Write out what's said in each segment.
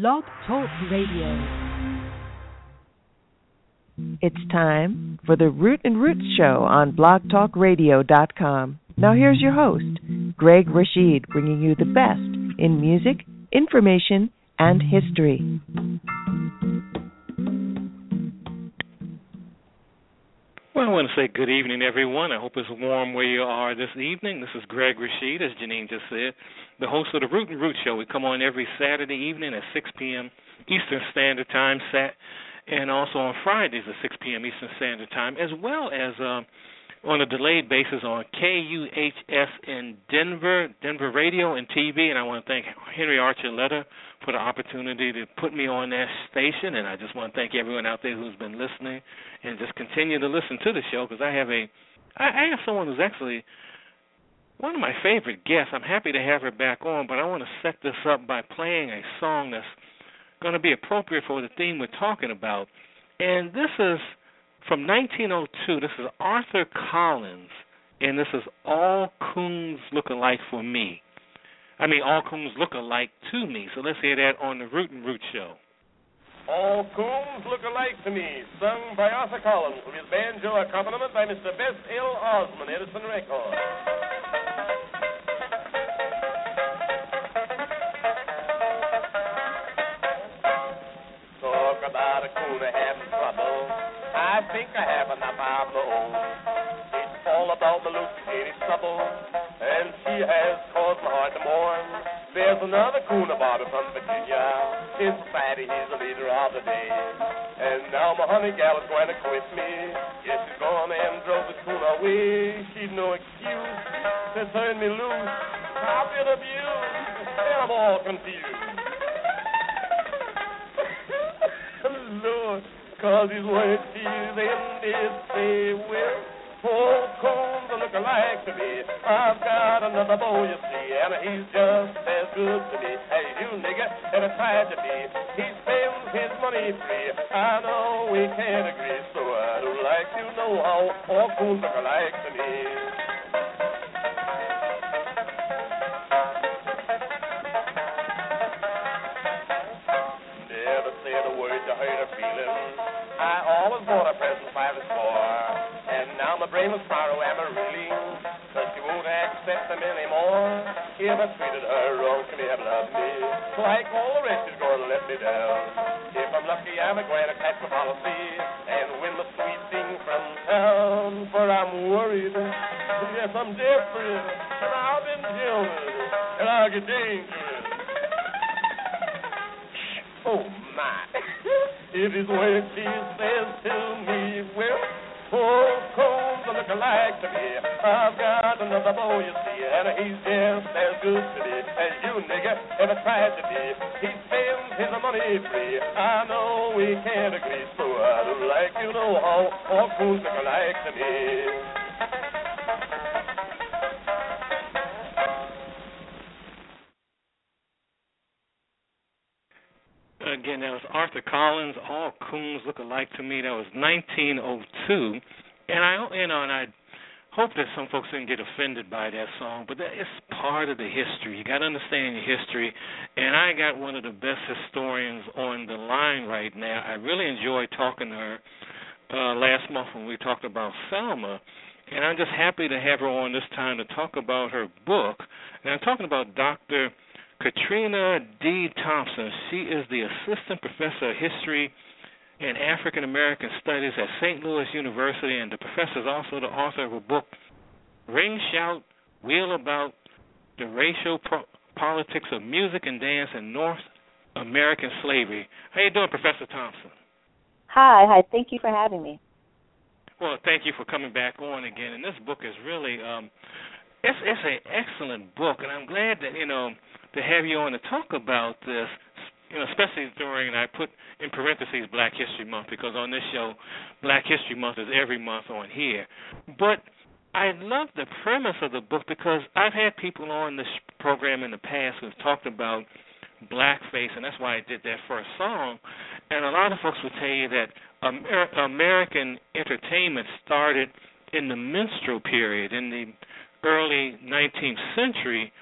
Blog Talk Radio. It's time for the Root and Roots Show on blogtalkradio.com. Now here's your host, Greg Rashid, bringing you the best in music, information, and history. Say good evening, everyone. I hope it's warm where you are this evening. This is Greg Rashid, as Janine just said, the host of the Root and Root Show. We come on every Saturday evening at 6 p.m. Eastern Standard Time, sat, and also on Fridays at 6 p.m. Eastern Standard Time, as well as uh, on a delayed basis on KUHS in Denver, Denver Radio and TV. And I want to thank Henry Archuleta for the opportunity to put me on that station. And I just want to thank everyone out there who's been listening and just continue to listen to the show because I have a, I have someone who's actually one of my favorite guests. I'm happy to have her back on, but I want to set this up by playing a song that's going to be appropriate for the theme we're talking about. And this is from 1902. This is Arthur Collins, and this is All Coons Look Alike for Me. I mean, All Coons Look Alike to Me. So let's hear that on the Root and Root Show. All coons look alike to me, sung by Arthur Collins with his banjo accompaniment by Mr. Vess L. Ossman, Edison Records. Talk about a coon having trouble. I think I have enough of my own. It's all about the in trouble, and she has caused my heart to mourn. There's another coon about her from Virginia. In society, he's the leader of the day. And now my honey gal is going to quit me. Yes, she's gone and drove the coon away. She'd no excuse to turn me loose. I've been abused, and I'm all confused. Lord, cause his words he's ended say, well, four coons look alike to me. I've got another boy, you see, and he's just as good to me as you, nigga, and to tragedy. He spends his money free. I know we can't agree, so I'd like to know how all coons look alike to me. I always bought a present by the store. And now my brain was sorrow am I reeling. Cause she won't accept them anymore. If I treated her wrong, she never loved me. Like all the rest, she's gonna let me down. If I'm lucky, I'm going to catch my policy and win the sweet thing from town. For I'm worried. Yes, I'm desperate. And I've been jealous. And I'll get dangerous. Oh my. It is what she says to me. Well, oh, poor cones look alike to me. I've got another boy, you see, and he's just as good to me as you, nigga, tried to be. He spends his money free. I know we can't agree, so I'd like you know how all coons look alike to me. Again, that was Arthur Collins. All coons look alike to me. That was 1902, and I, you know, and I hope that some folks didn't get offended by that song, but that is part of the history. You got to understand your history, and I got one of the best historians on the line right now. I really enjoyed talking to her uh, last month when we talked about Selma, and I'm just happy to have her on this time to talk about her book. And I'm talking about Dr. Katrina D. Thompson. She is the Assistant Professor of History and African American Studies at St. Louis University, and the professor is also the author of a book, Ring Shout, Wheel About, The Racial Pro- Politics of Music and Dance in North American Slavery. How you doing, Professor Thompson? Hi, hi. Thank you for having me. Well, thank you for coming back on again. And this book is really, um, it's it's an excellent book, and I'm glad that you know to have you on to talk about this, you know, especially during, and I put in parentheses Black History Month because on this show, Black History Month is every month on here. But I love the premise of the book because I've had people on this program in the past who've talked about blackface, and that's why I did that first song. And a lot of folks will tell you that Amer- American entertainment started in the minstrel period in the early 19th century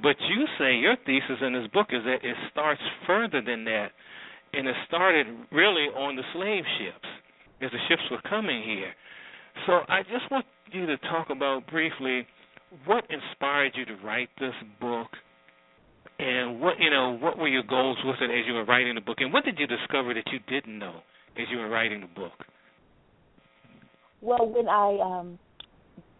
But you say your thesis in this book is that it starts further than that, and it started really on the slave ships as the ships were coming here. So I just want you to talk about briefly what inspired you to write this book and what you know what were your goals with it as you were writing the book and what did you discover that you didn't know as you were writing the book well when i um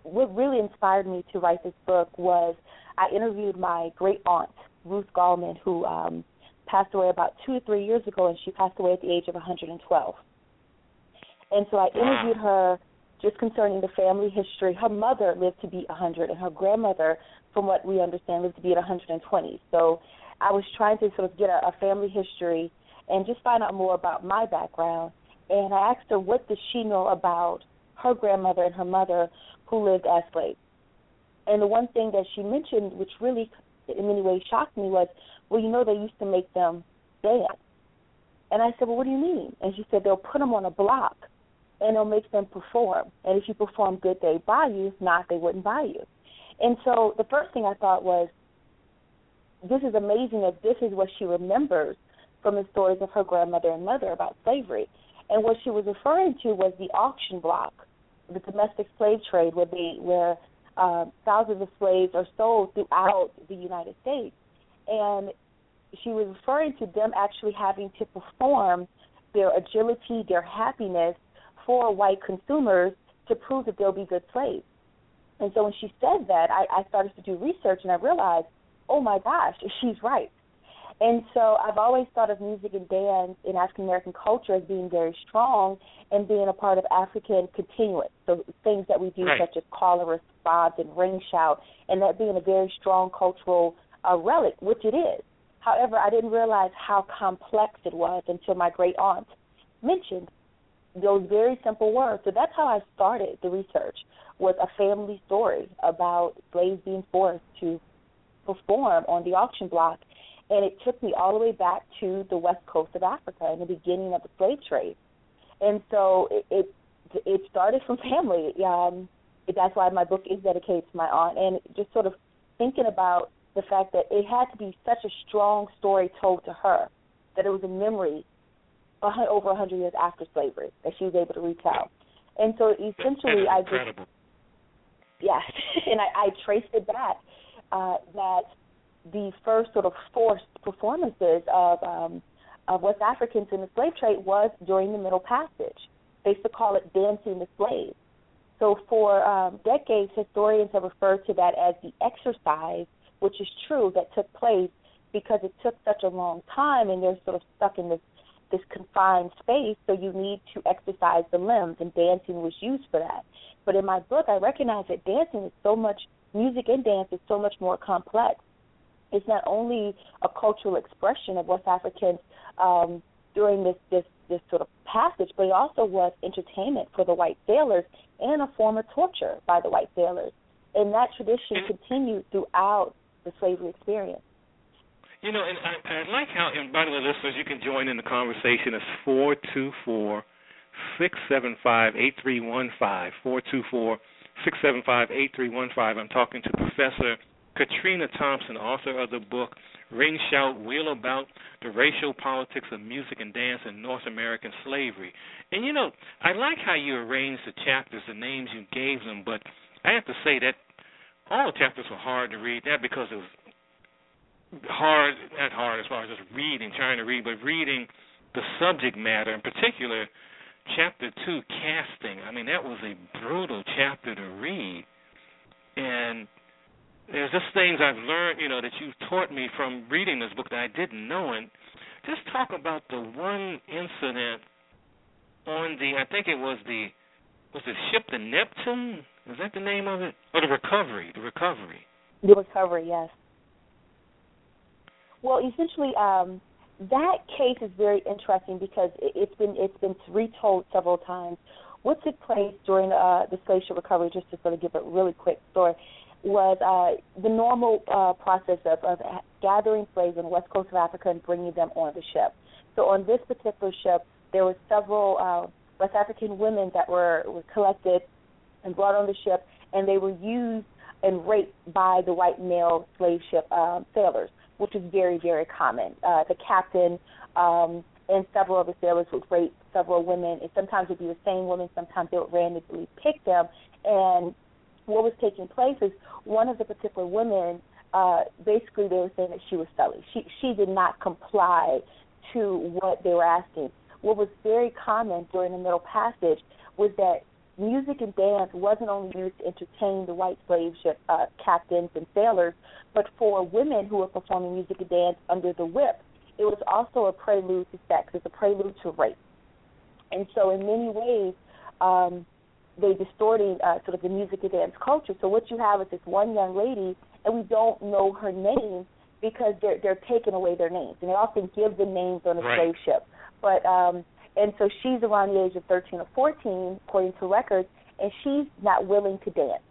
what really inspired me to write this book was i interviewed my great aunt ruth gallman who um passed away about two or three years ago and she passed away at the age of 112 and so i interviewed her just concerning the family history. Her mother lived to be 100, and her grandmother, from what we understand, lived to be at 120. So I was trying to sort of get a, a family history and just find out more about my background. And I asked her, what does she know about her grandmother and her mother who lived as slaves? And the one thing that she mentioned, which really in many ways shocked me, was, well, you know, they used to make them dance. And I said, well, what do you mean? And she said, they'll put them on a block and it'll make them perform. And if you perform good, they buy you. If not, they wouldn't buy you. And so the first thing I thought was, this is amazing that this is what she remembers from the stories of her grandmother and mother about slavery. And what she was referring to was the auction block, the domestic slave trade, where they where uh, thousands of slaves are sold throughout the United States. And she was referring to them actually having to perform their agility, their happiness, for white consumers to prove that they'll be good slaves. And so when she said that, I, I started to do research and I realized, oh my gosh, she's right. And so I've always thought of music and dance in African American culture as being very strong and being a part of African continuance. So things that we do right. such as call and response and ring shout, and that being a very strong cultural uh, relic, which it is. However, I didn't realize how complex it was until my great aunt mentioned those very simple words. So that's how I started the research was a family story about slaves being forced to perform on the auction block. And it took me all the way back to the west coast of Africa and the beginning of the slave trade. And so it it, it started from family. Um, that's why my book is dedicated to my aunt, and just sort of thinking about the fact that it had to be such a strong story told to her that it was a memory over a hundred years after slavery that she was able to retell. And so essentially, I just yes, and I, I traced it back uh, that the first sort of forced performances of um, of West Africans in the slave trade was during the Middle Passage. They used to call it dancing the slaves. So for um, decades, historians have referred to that as the exercise, which is true, that took place because it took such a long time, and they're sort of stuck in this this confined space, so you need to exercise the limbs, and dancing was used for that. But in my book, I recognize that dancing is so much, music and dance is so much more complex. It's not only a cultural expression of West Africans um, during this, this this sort of passage, but it also was entertainment for the white sailors and a form of torture by the white sailors. And that tradition continued throughout the slavery experience. You know, and I, I like how, and by the way, listeners, you can join in the conversation. It's four two four six seven five eight three one five. Four two four six seven five eight three one five. I'm talking to Professor Katrina Thompson, author of the book Ring Shout Wheel About the Racial Politics of Music and Dance in North American Slavery. And you know, I like how you arranged the chapters, the names you gave them, but I have to say that all the chapters were hard to read. That because it was hard, not hard as far as just reading, trying to read, but reading the subject matter, in particular, chapter two, casting. I mean, that was a brutal chapter to read, and there's just things I've learned, you know, that you've taught me from reading this book that I didn't know. And just talk about the one incident on the, I think it was the, was the ship the Neptune? Is that the name of it? Or the Recovery? The Recovery. The Recovery, yes. Well, essentially, um, that case is very interesting because it's been it's been retold several times. What took place during uh, the ship recovery, just to sort of give a really quick story, was uh, the normal uh, process of, of gathering slaves on the west coast of Africa and bringing them on the ship. So on this particular ship, there were several uh, West African women that were, were collected and brought on the ship, and they were used and raped by the white male slave ship um, sailors, which is very, very common. Uh, the captain um, and several of the sailors would rape several women, and sometimes it would be the same women, sometimes they would randomly pick them. And what was taking place is one of the particular women, uh, basically they were saying that she was sully. She she did not comply to what they were asking. What was very common during the Middle Passage was that music and dance wasn't only used to entertain the white slave ship uh, captains and sailors, but for women who were performing music and dance under the whip, it was also a prelude to sex. It's a prelude to rape. And so, in many ways, um, they distorted uh, sort of the music and dance culture. So what you have is this one young lady, and we don't know her name because they're they're taking away their names, and they often give the names on the right. slave ship. But um, and so she's around the age of 13 or 14, according to records, and she's not willing to dance.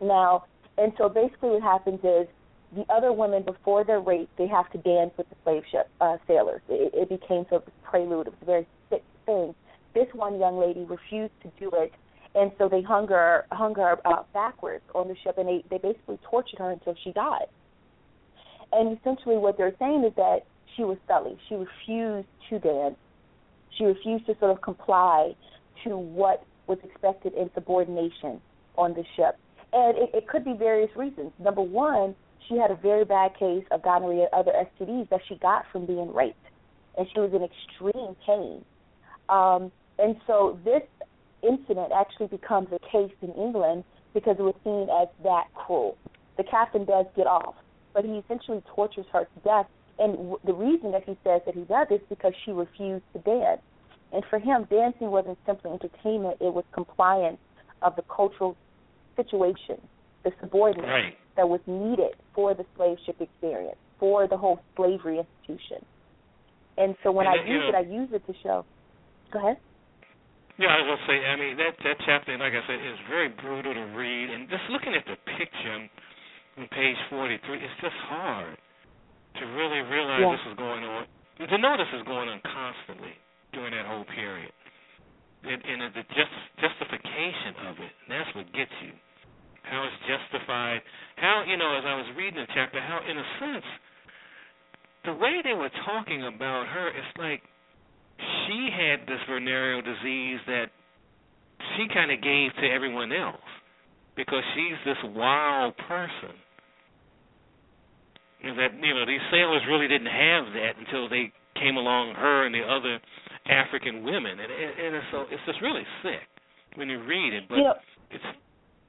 Now, and so basically what happens is the other women before they're raped, they have to dance with the slave ship uh, sailors. It, it became sort of a prelude. It was a very sick thing. This one young lady refused to do it, and so they hung her hung her uh, backwards on the ship, and they they basically tortured her until she died. And essentially, what they're saying is that she was sully. She refused to dance. She refused to sort of comply to what was expected in subordination on the ship. And it, it could be various reasons. Number one, she had a very bad case of gonorrhea and other STDs that she got from being raped, and she was in extreme pain. Um, and so this incident actually becomes a case in England because it was seen as that cruel. The captain does get off, but he essentially tortures her to death. And w- the reason that he says that he does is because she refused to dance. And for him, dancing wasn't simply entertainment; it was compliance of the cultural situation, the subordinate right. that was needed for the slave ship experience, for the whole slavery institution. And so when And I use know- it, I use it to show. Go ahead. Yeah, I was gonna say. I mean, that that chapter, like I said, is very brutal to read, and just looking at the picture on page forty-three, it's just hard to really realize Yeah. this is going on. To know this is going on constantly during that whole period, and, and the just justification of it. That's what gets you. How it's justified. How you know, as I was reading the chapter, how in a sense, the way they were talking about her, it's like she had this venereal disease that she kind of gave to everyone else because she's this wild person. And that you know these sailors really didn't have that until they came along her and the other African women, and and, and it's so it's just really sick when you read it. But You know, it's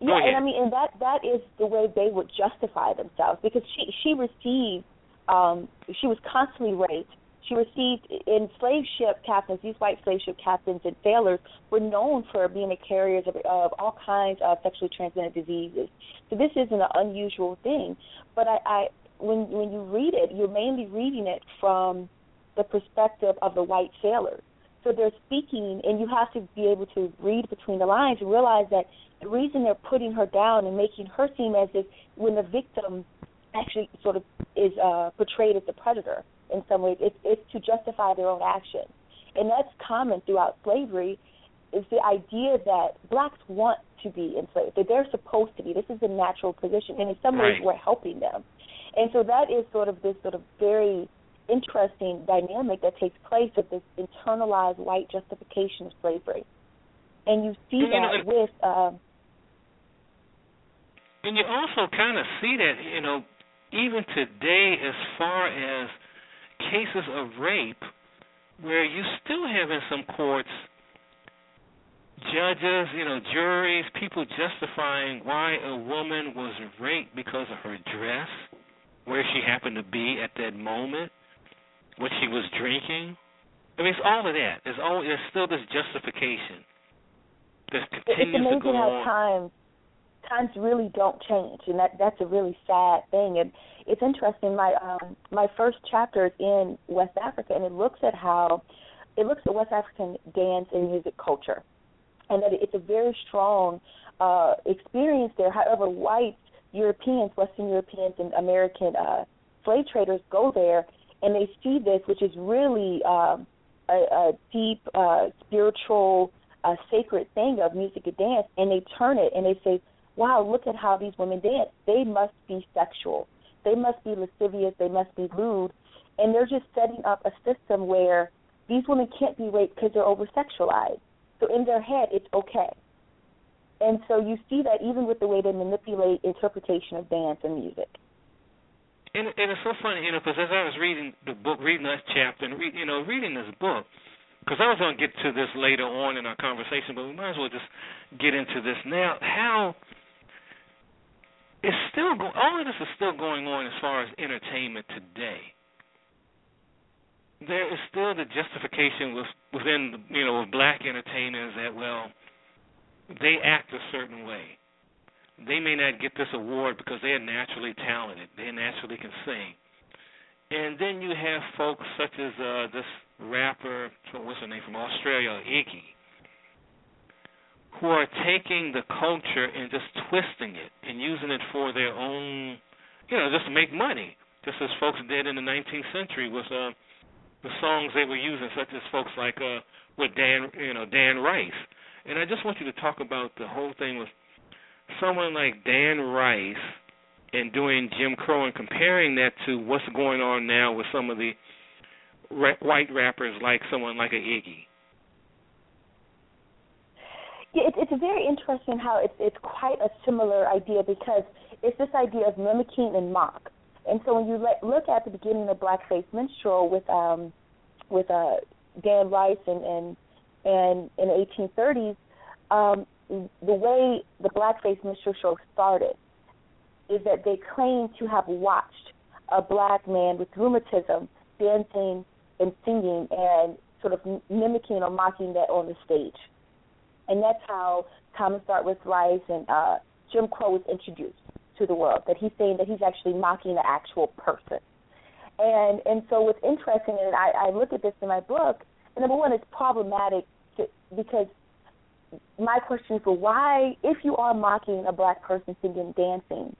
Yeah, ahead. and I mean, and that that is the way they would justify themselves because she she received, um, she was constantly raped. She received in slave ship captains. These white slave ship captains and sailors were known for being the carriers of, of all kinds of sexually transmitted diseases. So this isn't an unusual thing. But I, I when when you read it, you're mainly reading it from the perspective of the white sailors. So they're speaking, and you have to be able to read between the lines and realize that the reason they're putting her down and making her seem as if when the victim actually sort of is uh, portrayed as the predator in some ways, it's, it's to justify their own actions. And that's common throughout slavery, is the idea that blacks want to be enslaved, that they're supposed to be. This is a natural position, and in some ways Right. we're helping them. And so that is sort of this sort of very interesting dynamic that takes place with this internalized white justification of slavery. And you see And, you know, that with um, And you also kind of see that, you know, even today, as far as cases of rape, where you still have in some courts judges, you know, juries, people justifying why a woman was raped because of her dress, where she happened to be at that moment, what she was drinking. I mean, it's all of that. There's all there's still this justification that it's continues to go amazing how on. times times really don't change, and that that's a really sad thing. And it's interesting. My um, my first chapter is in West Africa, and it looks at how it looks at West African dance and music culture, and that it's a very strong uh, experience there. However, white Europeans, Western Europeans, and American uh, slave traders go there, and they see this, which is really um, a, a deep uh, spiritual, uh, sacred thing of music and dance, and they turn it and they say, wow, look at how these women dance. They must be sexual. They must be lascivious. They must be lewd. And they're just setting up a system where these women can't be raped because they're over sexualized. So in their head, it's okay. And so you see that even with the way they manipulate interpretation of dance and music. And, and it's so funny, you know, because as I was reading the book, reading that chapter, and read, you know, reading this book, because I was going to get to this later on in our conversation, but we might as well just get into this now. How it's still go- all of this is still going on as far as entertainment today. There is still the justification with, within you know black entertainers that well they act a certain way. They may not get this award because they're naturally talented. They naturally can sing. And then you have folks such as uh this rapper, what's her name from Australia, Iggy, who are taking the culture and just twisting it and using it for their own, you know, just to make money, just as folks did in the 19th century with uh, the songs they were using, such as folks like uh, with Dan, you know, Dan Rice. And I just want you to talk about the whole thing with someone like Dan Rice and doing Jim Crow and comparing that to what's going on now with some of the ra- white rappers like someone like a Iggy. Yeah, it, it's very interesting how it's it's quite a similar idea because it's this idea of mimicking and mock. And so when you let, look at the beginning of Blackface Minstrel with um with uh Dan Rice and and and in the 1830s, um, the way the Blackface Minstrel show started is that they claim to have watched a black man with rheumatism dancing and singing and sort of mimicking or mocking that on the stage. And that's how Thomas Dartmouth Rice and uh, Jim Crow was introduced to the world. That he's saying that he's actually mocking the actual person. And and so what's interesting, and I, I look at this in my book, and number one, it's problematic to, because my question is, why, if you are mocking a black person singing and dancing,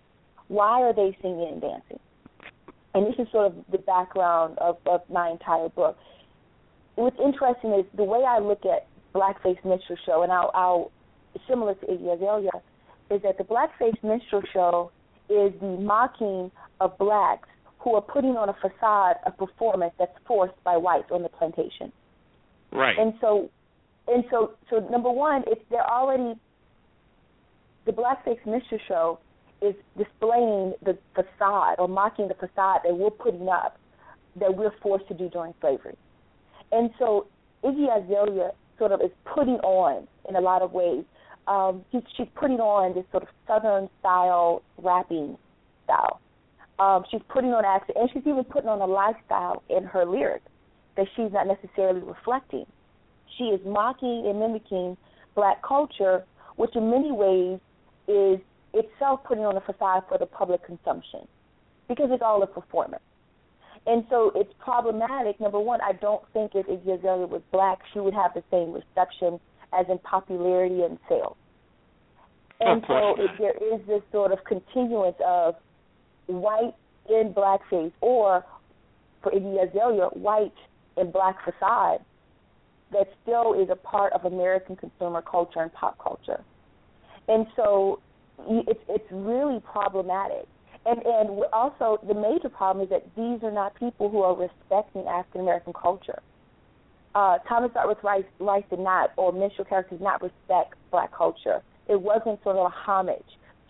why are they singing and dancing? And this is sort of the background of, of my entire book. What's interesting is the way I look at Blackface Minstrel Show, and I'll, I'll similar to Iggy Azalea, is that the Blackface Minstrel Show is the mocking of blacks who are putting on a facade of performance that's forced by whites on the plantation. Right. And so, and so, so number one, it's they're already the Blackface Minstrel Show is displaying the facade or mocking the facade that we're putting up that we're forced to do during slavery. And so Iggy Azalea sort of is putting on in a lot of ways. Um, she's, she's putting on this sort of Southern style rapping style. Um, she's putting on accent, and she's even putting on a lifestyle in her lyrics that she's not necessarily reflecting. She is mocking and mimicking black culture, which in many ways is itself putting on a facade for the public consumption because it's all a performance. And so it's problematic. Number one, I don't think if Iggy Azalea was black, she would have the same reception as in popularity and sales. And so if there is this sort of continuance of white in blackface, or for Iggy Azalea, white in black facade, that still is a part of American consumer culture and pop culture. And so it's it's really problematic. And and also the major problem is that these are not people who are respecting African American culture. Uh, Thomas Dartmouth Rice, Rice did not, or minstrel characters did not respect black culture. It wasn't sort of a homage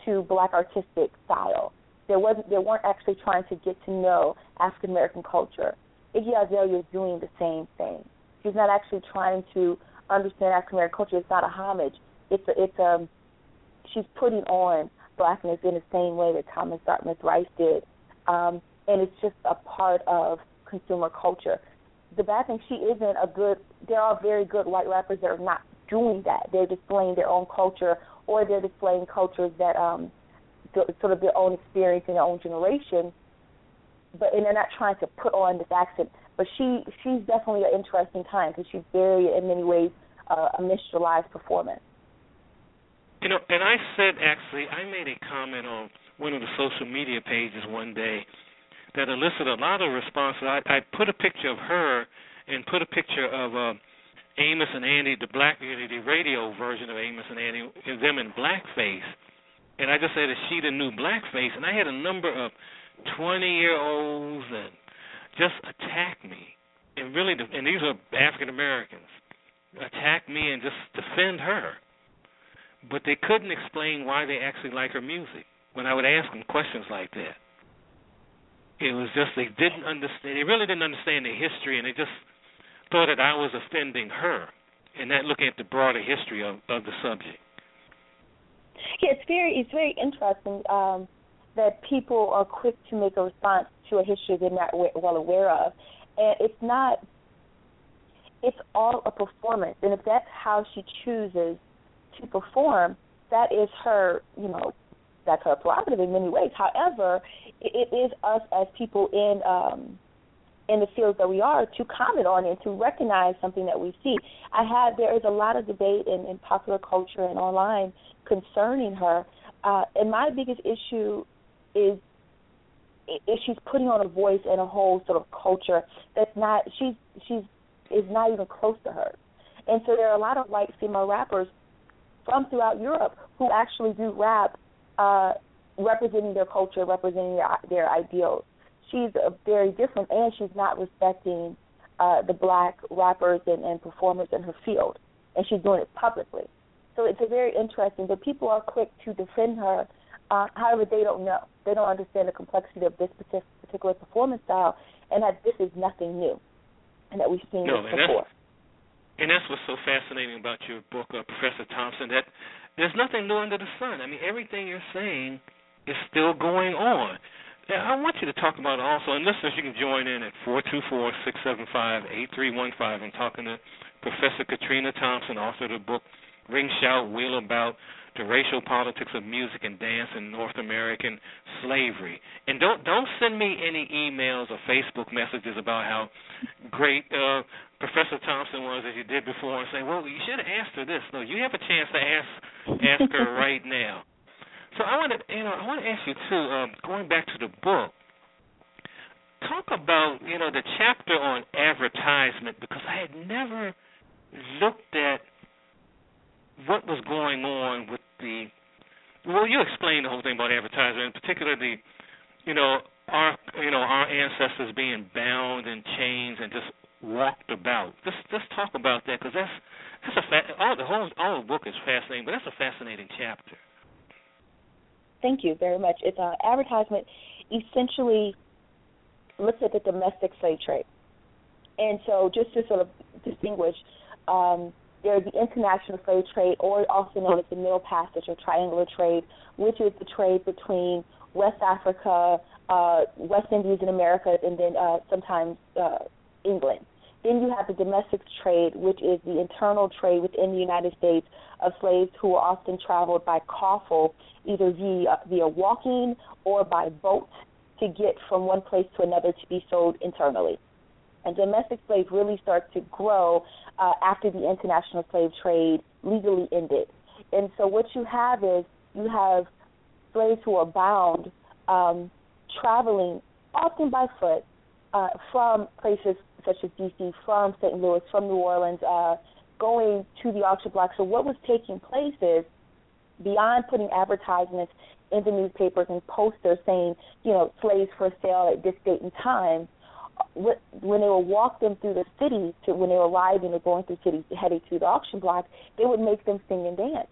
to black artistic style. There wasn't. They weren't actually trying to get to know African American culture. Iggy Azalea is doing the same thing. She's not actually trying to understand African American culture. It's not a homage. It's a, it's a she's putting on blackness in the same way that Thomas Dartmouth Rice did, um, and it's just a part of consumer culture. The bad thing, she isn't a good. There are very good white rappers that are not doing that. They're displaying their own culture, or they're displaying cultures that um, sort of their own experience in their own generation. But and they're not trying to put on this accent. But she she's definitely an interesting time because she's very in many ways uh, a minstrelized performance. You know, and I said actually, I made a comment on one of the social media pages one day that elicited a lot of responses. I, I put a picture of her and put a picture of uh, Amos and Andy, the Black Unity Radio version of Amos and Andy, and them in blackface. and I just said that she the new blackface, and I had a number of twenty year olds and just attack me, and really, and these are African Americans, attack me and just defend her, but they couldn't explain why they actually like her music when I would ask them questions like that. It was just they didn't understand. They really didn't understand the history, and they just thought that I was offending her, and not looking at the broader history of of the subject. Yeah, it's very it's very interesting um, that people are quick to make a response to a history they're not well aware of, and it's not. It's all a performance, and if that's how she chooses to perform, that is her, you know, that's her prerogative in many ways. However, it, is us as people in um, in the fields that we are to comment on it, to recognize something that we see. I had there is a lot of debate in, in popular culture and online concerning her, uh, and my biggest issue is is she's putting on a voice and a whole sort of culture that's not she's she's is not even close to her, and so there are a lot of white female rappers from throughout Europe who actually do rap, uh, representing their culture, representing their their ideals she's a very different, and she's not respecting uh, the black rappers and, and performers in her field, and she's doing it publicly. So it's a very interesting. But people are quick to defend her. Uh, however, they don't know. They don't understand the complexity of this particular performance style, and that this is nothing new, and that we've seen no, this before. And that's what's so fascinating about your book, uh, Professor Thompson. That there's nothing new under the sun. I mean, everything you're saying is still going on. Yeah, I want you to talk about also, and listeners, you can join in at four two four six seven five eight three one five. I'm talking to Professor Katrina Thompson, author of the book Ring Shout Wheel About the Racial Politics of Music and Dance in North American Slavery. And don't don't send me any emails or Facebook messages about how great uh, Professor Thompson was as you did before, and say, well, you should have asked her this. No, you have a chance to ask ask her right now. So I want to, you know, I want to ask you too. Um, going back to the book, talk about, you know, the chapter on advertisement because I had never looked at what was going on with the. Well, you explained the whole thing about advertisement, and particularly, you know, our, you know, our ancestors being bound in chains and just walked about. Let's let's talk about that because that's that's a fa- all the whole all the book is fascinating, but that's a fascinating chapter. Thank you very much. It's an advertisement essentially looks at the domestic slave trade. And so just to sort of distinguish, um, there's the international slave trade, or also known as the Middle Passage or Triangular Trade, which is the trade between West Africa, uh, West Indies in America, and then uh, sometimes uh, England. Then you have the domestic trade, which is the internal trade within the United States of slaves who are often traveled by coffle, either via, via walking or by boat to get from one place to another to be sold internally. And domestic slaves really start to grow uh, after the international slave trade legally ended. And so what you have is you have slaves who are bound, um, traveling often by foot uh, from places such as D.C., from St. Louis, from New Orleans, uh, going to the auction block. So what was taking place is beyond putting advertisements in the newspapers and posters saying, you know, slaves for sale at this date and time, when they would walk them through the city to when they were arriving or going through cities heading to the auction block, they would make them sing and dance.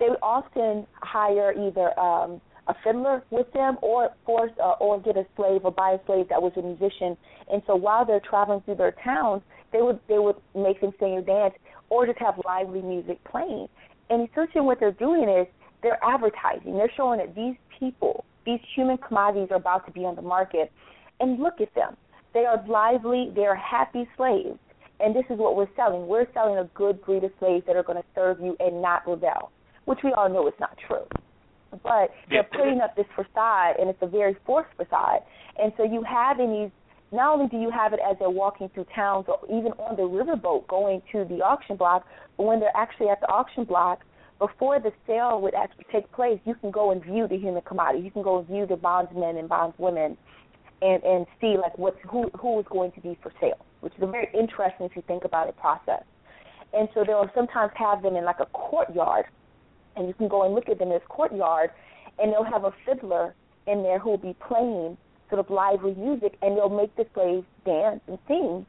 They would often hire either um, a fiddler with them or force uh, or get a slave or buy a slave that was a musician. And so while they're traveling through their towns, they would they would make them sing or dance or just have lively music playing. And essentially what they're doing is they're advertising. They're showing that these people, these human commodities are about to be on the market. And look at them. They are lively, they are happy slaves. And this is what we're selling. We're selling a good breed of slaves that are going to serve you and not rebel, which we all know is not true but they're putting up this facade, and it's a very forced facade. And so you have in these, not only do you have it as they're walking through towns or even on the riverboat going to the auction block, but when they're actually at the auction block, before the sale would actually take place, you can go and view the human commodity. You can go and view the bondsmen and bondswomen, and and see like what's who who is going to be for sale, which is a very interesting if you think about it process. And so they'll sometimes have them in like a courtyard and you can go and look at them in this courtyard, and they'll have a fiddler in there who will be playing sort of lively music, and they'll make the slaves dance and sing,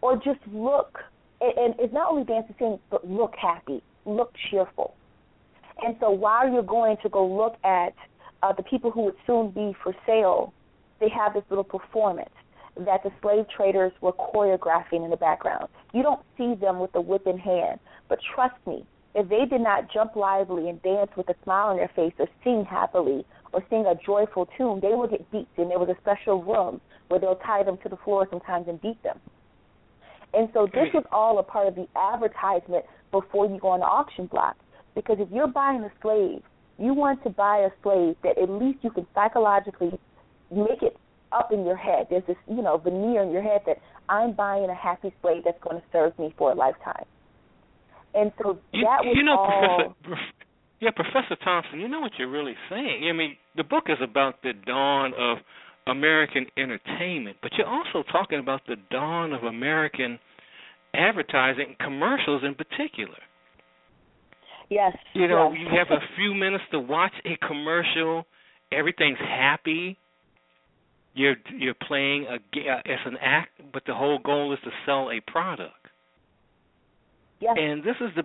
or just look. And it's not only dance and sing, but look happy, look cheerful. And so while you're going to go look at uh, the people who would soon be for sale, they have this little performance that the slave traders were choreographing in the background. You don't see them with the whip in hand, but trust me, if they did not jump lively and dance with a smile on their face or sing happily or sing a joyful tune, they would get beat. And there was a special room where they'll tie them to the floor sometimes and beat them. And so this was all a part of the advertisement before you go on the auction block. Because if you're buying a slave, you want to buy a slave that at least you can psychologically make it up in your head. There's this, you know, veneer in your head that I'm buying a happy slave that's going to serve me for a lifetime. And so you, that was you know, all. Professor, yeah, Professor Thompson, you know what you're really saying. I mean, the book is about the dawn of American entertainment, but you're also talking about the dawn of American advertising, commercials in particular. Yes. You know, yes. you have a few minutes to watch a commercial. Everything's happy. You're you're playing a uh, as an act, but the whole goal is to sell a product. Yes. And this is the,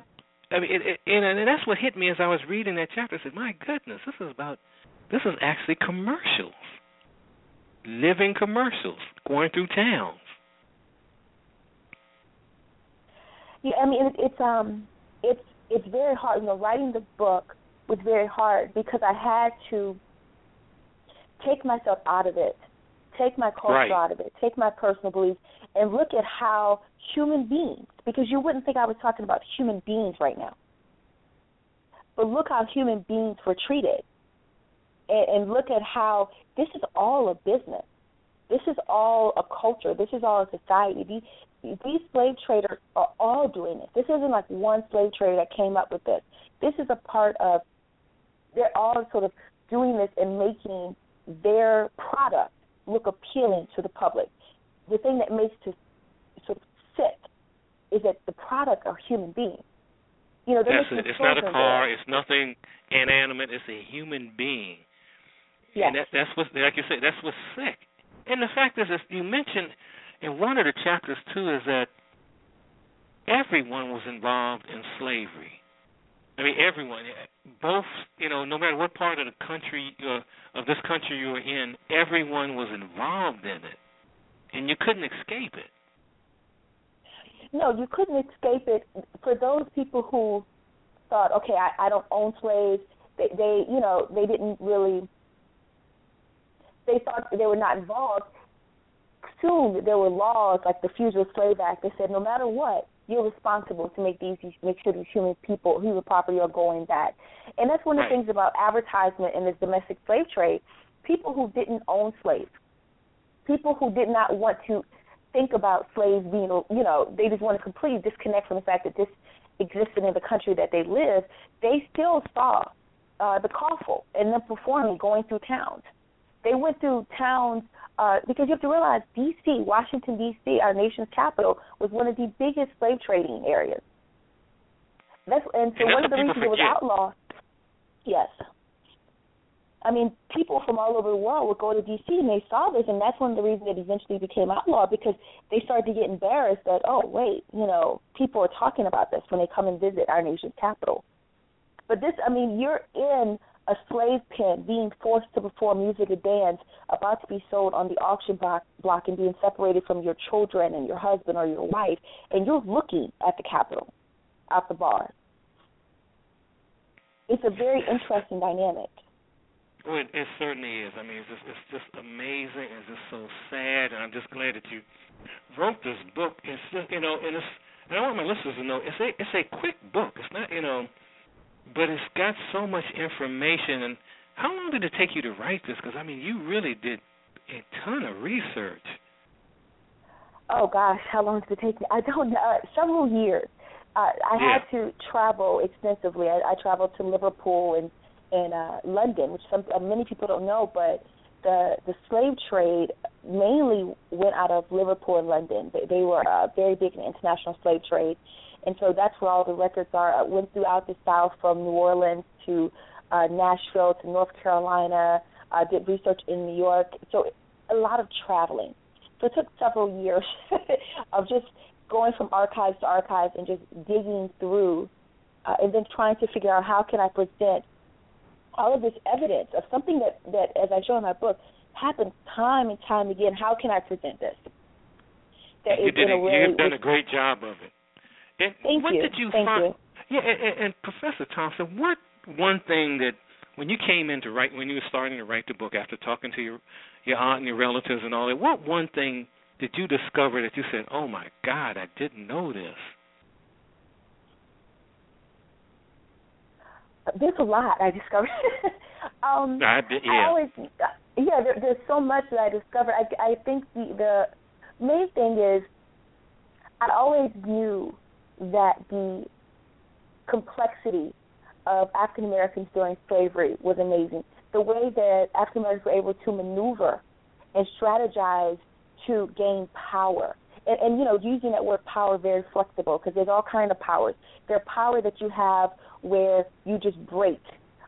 I mean, it, it, and, and that's what hit me as I was reading that chapter. I said, "My goodness, this is about, this is actually commercials, living commercials going through towns." Yeah, I mean, it, it's um, it's it's very hard. You know, writing the book was very hard because I had to take myself out of it, take my culture Right. out of it, take my personal beliefs, and look at how human beings, because you wouldn't think I was talking about human beings right now, but look how human beings were treated, and, and look at how this is all a business. This is all a culture. This is all a society. These these slave traders are all doing it. This isn't like one slave trader that came up with this. This is a part of. They're all sort of doing this and making their product look appealing to the public. The thing that makes it sort of sick is that the product are human beings. You know, they're That's making it. It's not a car. there. It's nothing inanimate. It's a human being. Yes. And that, that's what, like you said, that's what's sick. And the fact is, as you mentioned in one of the chapters too, is that everyone was involved in slavery. I mean, everyone, both, you know, no matter what part of the country uh, of this country you were in, everyone was involved in it, and you couldn't escape it. No, you couldn't escape it. For those people who thought, okay, I, I don't own slaves, they, they, you know, they didn't really. They thought they were not involved. Soon there were laws like the Fugitive Slave Act that said no matter what, you're responsible to make these make sure these human people, human property, are going back. And that's one of the things about advertisement in this domestic slave trade. People who didn't own slaves, people who did not want to think about slaves being, you know, they just want to completely disconnect from the fact that this existed in the country that they lived. They still saw uh, the coffle and them performing, going through towns. They went through towns uh, because you have to realize D.C., Washington D.C., our nation's capital, was one of the biggest slave trading areas. That's and so And one of the reasons people it was outlawed. Yes. I mean, people from all over the world would go to D.C. and they saw this, and that's one of the reasons it eventually became outlawed because they started to get embarrassed that, oh, wait, you know, people are talking about this when they come and visit our nation's capital. But this, I mean, you're in a slave pen being forced to perform music and dance, about to be sold on the auction block, and being separated from your children and your husband or your wife, and you're looking at the Capitol at the bar. It's a very interesting dynamic. Well, it, it certainly is. I mean, it's just it's just amazing. It's just so sad, and I'm just glad that you wrote this book. It's just, you know, and it's and I want my listeners to know it's a it's a quick book. It's not you know, but it's got so much information. And how long did it take you to write this? Because I mean, you really did a ton of research. Oh gosh, how long did it take me? I don't know. Uh, several years. Uh, I Yeah. had to travel extensively. I, I traveled to Liverpool and and uh, London, which some uh, many people don't know, but the the slave trade mainly went out of Liverpool and London. They, they were uh, very big in the international slave trade, and so that's where all the records are. I went throughout the South from New Orleans to uh, Nashville to North Carolina. I did research in New York. So a lot of traveling. So it took several years of just going from archives to archives and just digging through, uh, and then trying to figure out how can I present all of this evidence of something that that, as I show in my book, happens time and time again. How can I present this? That you did. A, you've done a great job of it. And Thank what you. did you Thank find? You. Yeah, and, and Professor Thompson, what one thing that when you came in to write, when you were starting to write the book after talking to your your aunt and your relatives and all that, what one thing did you discover that you said, "Oh my God, I didn't know this"? There's a lot I discovered. um, I did, yeah. I always, yeah. There, there's so much that I discovered. I, I think the the main thing is I always knew that the complexity of African Americans during slavery was amazing. The way that African Americans were able to maneuver and strategize to gain power. And, and you know, using that word power very flexible because there's all kind of powers. There's power that you have where you just break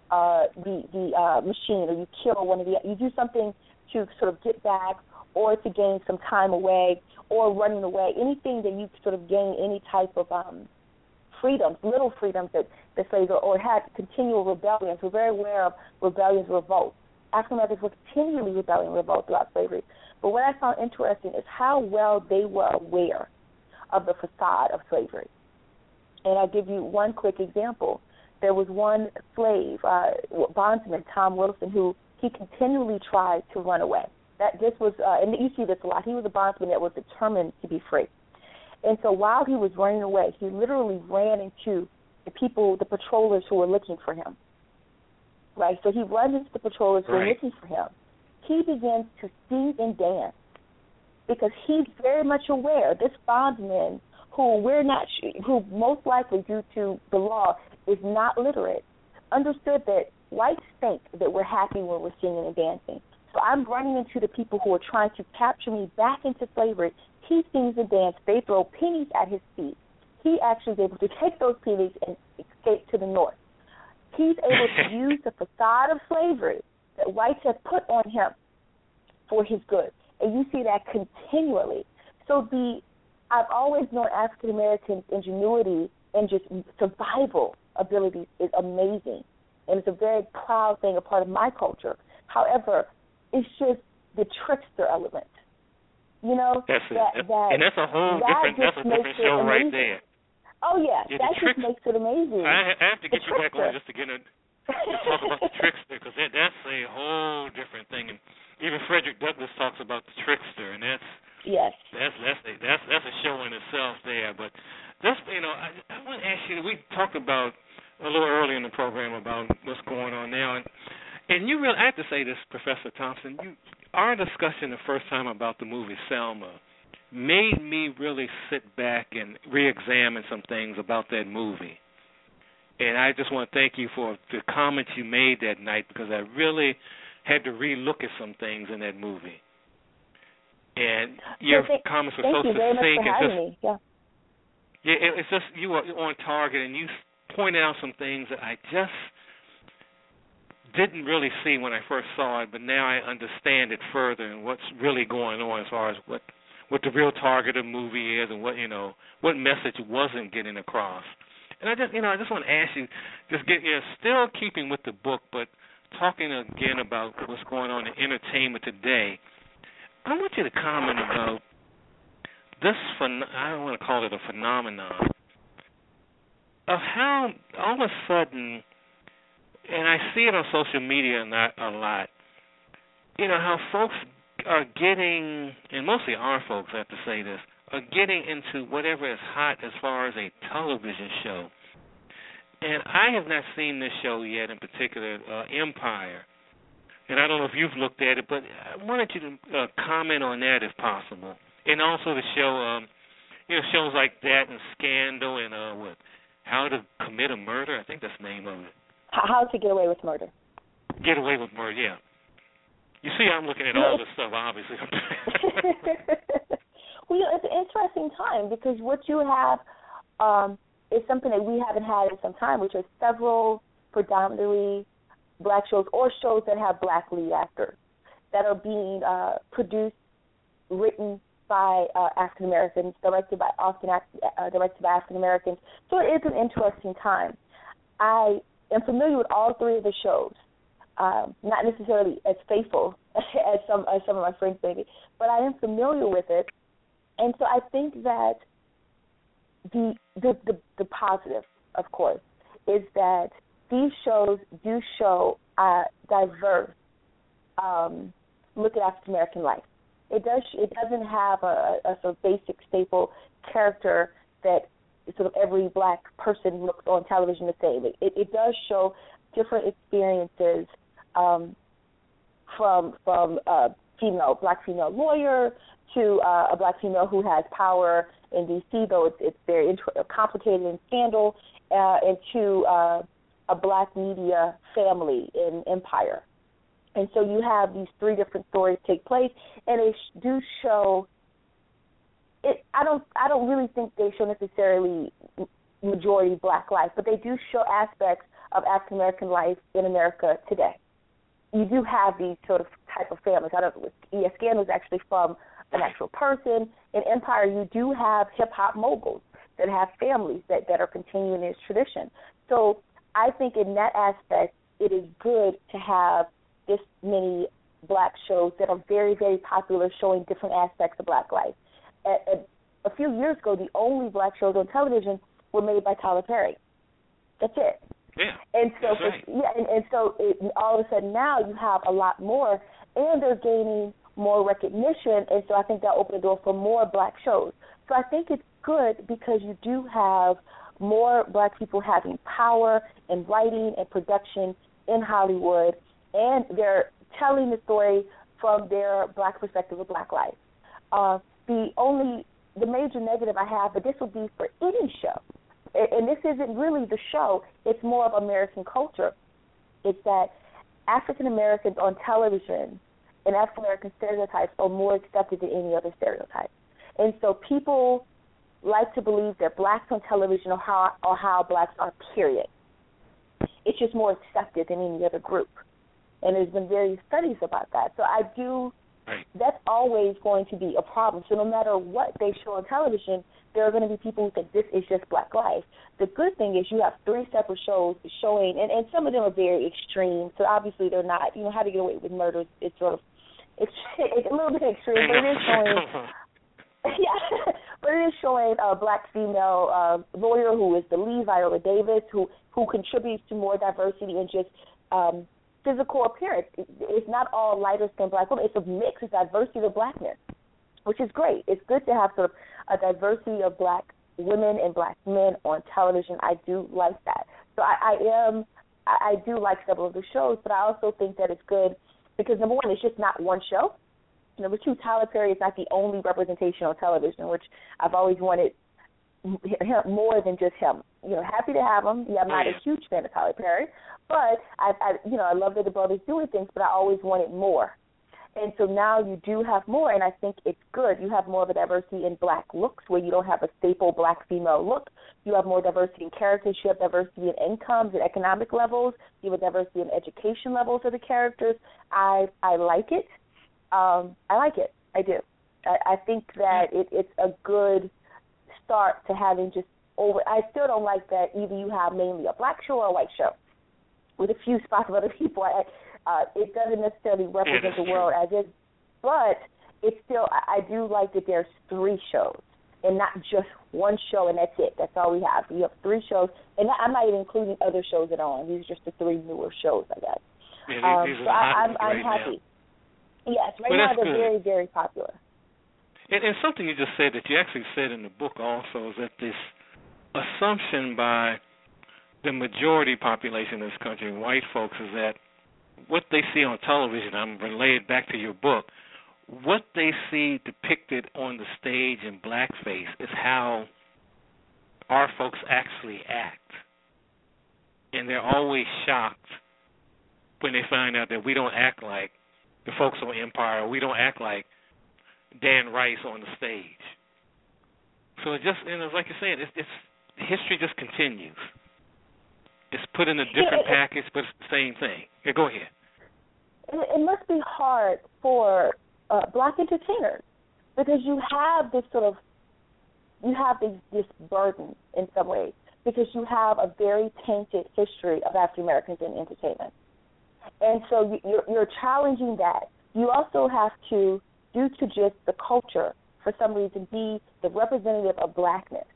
uh, the the uh, machine or you kill one of the you do something to sort of get back or to gain some time away or running away. Anything that you sort of gain any type of um, freedoms, little freedoms that the slaves or, or had continual rebellions. We're very aware of rebellions, revolts. African Americans were continually rebelling, revolt throughout slavery. But what I found interesting is how well they were aware of the facade of slavery. And I'll give you one quick example. There was one slave, uh, bondsman, Tom Wilson, who he continually tried to run away. That this was, uh, and you see this a lot. He was a bondsman that was determined to be free. And so while he was running away, he literally ran into the people, the patrollers who were looking for him. Right? So he runs into the patrollers who right. are looking for him. He begins to sing and dance because he's very much aware this bondsman who we're not who most likely due to the law is not literate understood that whites think that we're happy when we're singing and dancing. So I'm running into the people who are trying to capture me back into slavery. He sings and dances. They throw pennies at his feet. He actually is able to take those pennies and escape to the north. He's able to use the facade of slavery that whites have put on him for his good. And you see that continually. So the I've always known African American ingenuity and just survival abilities is amazing. And it's a very proud thing, a part of my culture. However, it's just the trickster element. You know, that's that, it. that and that's a whole that different that's a different show right there. Oh yeah, Yeah, the that just makes it amazing. I, I have to The get you back on trickster. just to get a to talk about the trickster because that, that's a whole different thing. And even Frederick Douglass talks about the trickster, and that's yes. that's that's a, that's that's a show in itself there. But just you know, I, I want to ask you. We talked about a little early in the program about what's going on now, and and you really I have to say this, Professor Thompson. You our discussion the first time about the movie Selma made me really sit back and re-examine some things about that movie. And I just want to thank you for the comments you made that night because I really had to re-look at some things in that movie. And your thank- comments were so you very much succinct and just me. Yeah. yeah, it, it's just you were on target, and you pointed out some things that I just didn't really see when I first saw it, but now I understand it further and what's really going on as far as what what the real target of the movie is and what you know what message wasn't getting across. And I just you know I just want to ask you, just get you know, still keeping with the book, but talking again about what's going on in entertainment today. I want you to comment about this phen- I don't want to call it a phenomenon of how all of a sudden, and I see it on social media not a lot. You know how folks are getting, and mostly our folks I have to say this, are getting into whatever is hot as far as a television show. And I have not seen this show yet, in particular, uh, Empire. And I don't know if you've looked at it, but I wanted you to uh, comment on that if possible. And also the show, um, you know, shows like that and Scandal and uh, what, How to Commit a Murder. I think that's the name of it. How to get away with murder. Get Away with Murder. Yeah. You see, I'm looking at all this stuff. Obviously. well, you know, it's an interesting time because what you have, um, is something that we haven't had in some time, which are several predominantly black shows or shows that have black lead actors that are being uh, produced, written by uh, African Americans, directed by often uh, directed by African Americans. So it is an interesting time. I am familiar with all three of the shows. Um, not necessarily as faithful as some as some of my friends maybe, but I am familiar with it, and so I think that the the the, the positive, of course, is that these shows do show a diverse um, look at African American life. It does. It doesn't have a, a sort of basic staple character that sort of every black person looks on television the same. It, it, it does show different experiences um, from from a female black female lawyer to uh, a black female who has power in D.C. Though it's, it's very int- complicated and scandal, uh, and to uh, a black media family in Empire. And so you have these three different stories take place, and they do show. It. I don't. I don't really think they show necessarily majority black life, but they do show aspects of African American life in America today. You do have these sort of type of families. I don't. Scandal is actually from an actual person. In Empire, you do have hip hop moguls that have families that that are continuing this tradition. So I think in that aspect, it is good to have this many black shows that are very, very popular, showing different aspects of black life. A, a, a few years ago, the only black shows on television were made by Tyler Perry. That's it. Yeah. And so, for, right. yeah, and, and so it, all of a sudden now you have a lot more, and they're gaining more recognition, and so I think that opened the door for more black shows. So I think it's good because you do have more black people having power in writing and production in Hollywood, and they're telling the story from their black perspective of black life. Uh, the only, the major negative I have, but this would be for any show, and this isn't really the show, it's more of American culture, it's that African Americans on television and African American stereotypes are more accepted than any other stereotype. And so people like to believe that blacks on television are how, are how blacks are, period. It's just more accepted than any other group. And there's been various studies about that. So I do, that's always going to be a problem. So no matter what they show on television, there are going to be people who think this is just black life. The good thing is you have three separate shows showing, and, and some of them are very extreme. So obviously they're not, you know, how to get away with murder is sort of, it's, it's a little bit extreme, but it is showing yeah, but it is showing a black female uh, lawyer who is the lead, Viola Davis, who who contributes to more diversity and just um, physical appearance. It's not all lighter skinned black women; it's a mix, it's diversity of blackness, which is great. It's good to have sort of a diversity of black women and black men on television. I do like that. So I, I am, I, I do like several of the shows, but I also think that it's good because number one, it's just not one show Number two, Tyler Perry is not the only representation on television, which I've always wanted him more than just him. You know, happy to have him. Yeah, I'm not Oh, a huge fan of Tyler Perry, but I, I, you know, I love that the brother's doing things, but I always wanted more. And so now you do have more, and I think it's good. You have more of a diversity in black looks, where you don't have a staple black female look. You have more diversity in characters. You have diversity in incomes and economic levels. You have a diversity in education levels of the characters. I I like it. Um, I like it. I do. I, I think that it, it's a good start to having just over. I still don't like that either you have mainly a black show or a white show with a few spots of other people. I, uh, it doesn't necessarily represent the world as is, but it's still. I, I do like that there's three shows and not just one show and that's it. That's all we have. You have three shows, and I'm not even including other shows that are on. These are just the three newer shows, I guess. Yeah, these, Um, so I, I'm right now. Yes, right Well, now they're good. very, very popular. And, and something you just said that you actually said in the book also is that this assumption by the majority population in this country, white folks, is that what they see on television, I'm relayed back to your book, what they see depicted on the stage in blackface is how our folks actually act. And they're always shocked when they find out that we don't act like the folks on Empire, we don't act like Dan Rice on the stage. So it just and it's like you're saying, it's, it's history just continues. It's put in a different yeah, package, but it's the same thing. Yeah, go ahead. It, it must be hard for uh, black entertainers because you have this sort of you have this, this burden in some ways because you have a very tainted history of African Americans in entertainment, and so you, you're, you're challenging that. You also have to, due to just the culture, for some reason, be the representative of blackness,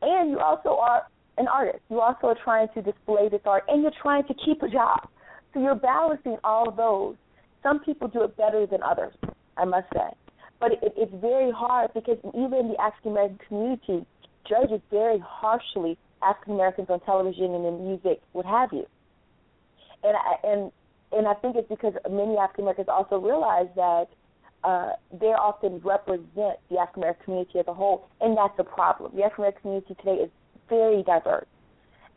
and you also are an artist. You also are trying to display this art, and you're trying to keep a job. So you're balancing all of those. Some people do it better than others, I must say. But it, it's very hard because even the African American community judges very harshly African Americans on television and in music, what have you. And I, and and I think it's because many African Americans also realize that uh, they often represent the African American community as a whole, and that's a problem. The African American community today is very diverse,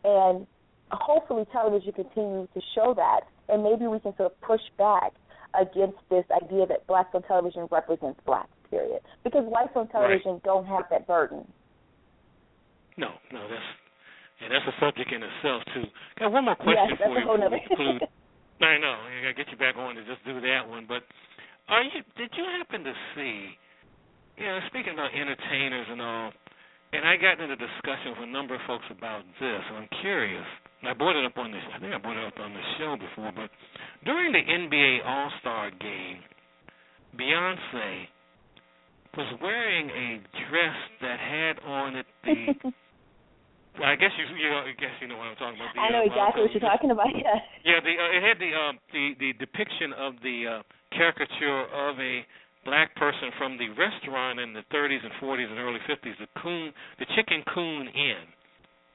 and hopefully television continues to show that, and maybe we can sort of push back against this idea that blacks on television represents blacks. Period. Because whites on television right. don't have that burden. No, no, that's and that's a subject in itself too. Got one more question yes, for you before we conclude. I know. I gotta get you back on to just do that one. But are you? Did you happen to see? You know, speaking about entertainers and all, and I got into discussion with a number of folks about this, and I'm curious. And I brought it up on this. I think I brought it up on the show before, but during the NBA All Star game, Beyonce was wearing a dress that had on it the Well, I guess you you know I guess you know what I'm talking about. The, I know uh, exactly what you're talking about. Yeah. Yeah, the uh, it had the um the the depiction of the uh, caricature of a black person from the restaurant in the 30s and 40s and early 50s, the Coon, the Chicken Coon Inn,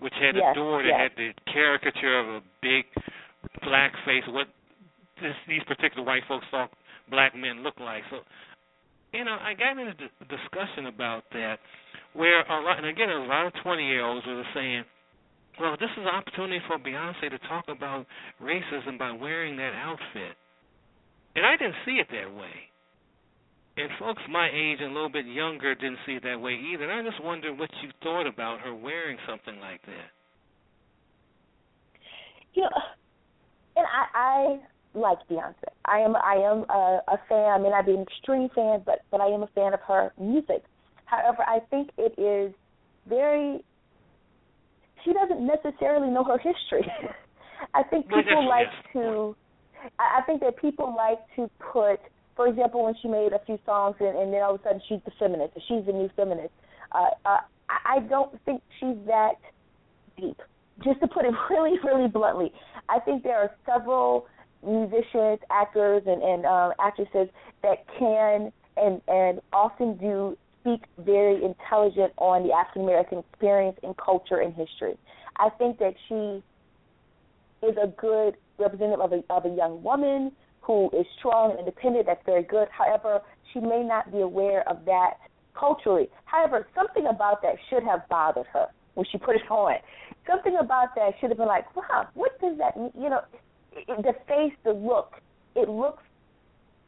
which had yes, a door that yes. had the caricature of a big black face, what this, these particular white folks thought black men looked like. So, you know, I got into a discussion about that where a lot, and again, a lot of 20 year olds were saying, well, this is an opportunity for Beyonce to talk about racism by wearing that outfit. And I didn't see it that way. And folks my age and a little bit younger didn't see it that way either. And I just wondered what you thought about her wearing something like that. You know, and I, I like Beyonce. I am I am a, a fan. I may not be an extreme fan, but but I am a fan of her music. However, I think it is very. She doesn't necessarily know her history. I think people like to. I think that people like to put, for example, when she made a few songs and, and then all of a sudden she's the feminist, she's the new feminist. Uh, uh, I don't think she's that deep. Just to put it really, really bluntly, I think there are several musicians, actors, and, and um, actresses that can and and often do speak very intelligent on the African American experience and culture and history. I think that she is a good representative of a of a young woman who is strong and independent. That's very good. However, she may not be aware of that culturally. However, something about that should have bothered her when she put it on. Something about that should have been like, wow, what does that mean? You know, the face, the look, it looks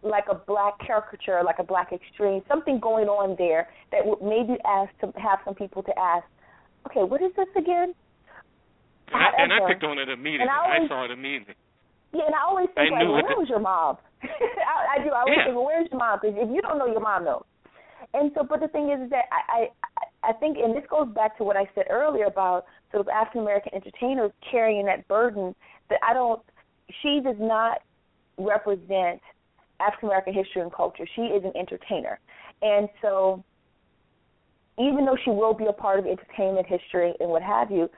like a black caricature, like a black extreme, something going on there that would maybe ask to have some people to ask, okay, what is this again? And, I, and I picked on it immediately. I, always, I, saw it immediately. Yeah, and I always think I like, well, where was your mom? I, I do. I always yeah. think, well, where's your mom? Because if you don't know, your mom knows. And so, but the thing is, is that I, I, I think, and this goes back to what I said earlier about sort of African American entertainers carrying that burden. That I don't. She does not represent African American history and culture. She is an entertainer. And so even though she will be a part of entertainment history and what have you,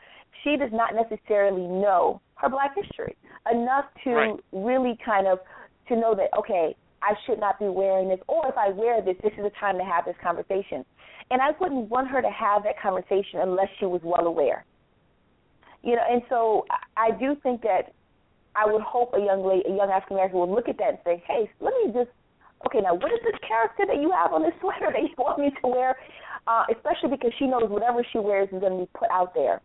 she does not necessarily know her black history enough to right. really kind of to know that okay, I should not be wearing this or if I wear this, this is the time to have this conversation. And I wouldn't want her to have that conversation unless she was well aware. You know, and so I do think that I would hope a young lady, a young African American would look at that and say, "Hey, let me just okay now, what is this character that you have on this sweater that you want me to wear?" Uh, especially because she knows whatever she wears is going to be put out there.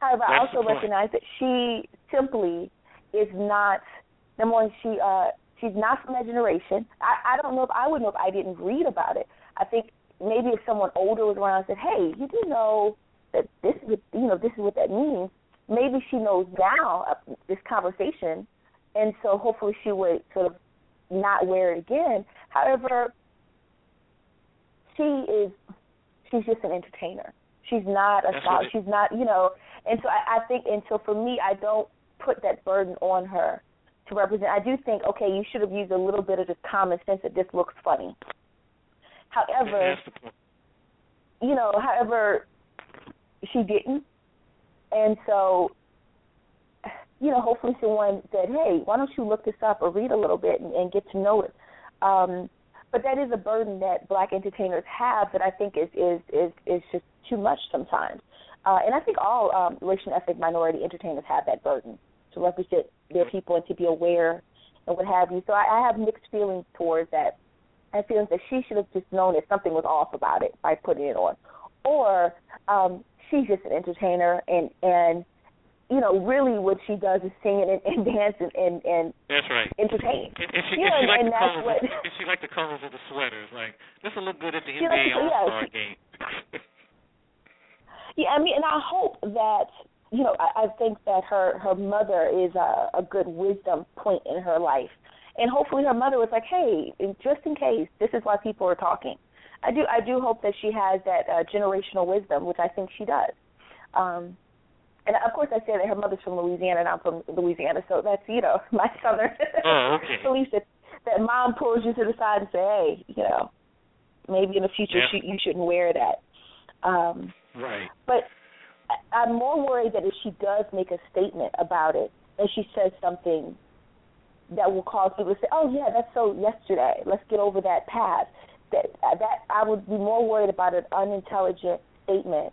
However, That's I also recognize that she simply is not. Number one, she uh, she's not from that generation. I, I don't know if I would know if I didn't read about it. I think maybe if someone older was around and said, "Hey, you do know that this is you know this is what that means. Maybe she knows now uh, this conversation, and so hopefully she would sort of not wear it again. However, she is she's just an entertainer. She's not a scholar. She's not you know, and so I, I think and so for me, I don't put that burden on her to represent. I do think okay, you should have used a little bit of just common sense that this looks funny. However, you know, however, she didn't, and so you know, hopefully someone said, "Hey, why don't you look this up or read a little bit and, and get to know it." Um, but that is a burden that black entertainers have that I think is is is is just too much sometimes. Uh, and I think all um, racial and ethnic minority entertainers have that burden to represent their people and to be aware and what have you. So I, I have mixed feelings towards that. I feel that she should have just known that something was off about it by putting it on, or um, she's just an entertainer and and you know, really what she does is sing and, and dance and, and, and that's right. entertain. If, if she, you if know, she like the colors, what, if she like the colors of the sweaters, like this will look good at the NBA All Star yeah, game. yeah, I mean, and I hope that you know, I, I think that her her mother is a, a good wisdom point in her life, and hopefully her mother was like, hey, just in case, this is why people are talking. I do I do hope that she has that uh, generational wisdom, which I think she does. Um, and of course I say that her mother's from Louisiana and I'm from Louisiana, so that's you know my southern oh, okay. belief that that mom pulls you to the side and say, hey, you know, maybe in the future yeah. she, you shouldn't wear that. Um, right. But I'm more worried that if she does make a statement about it and she says something that will cause people to say, "Oh yeah, that's so yesterday. Let's get over that past." That that I would be more worried about an unintelligent statement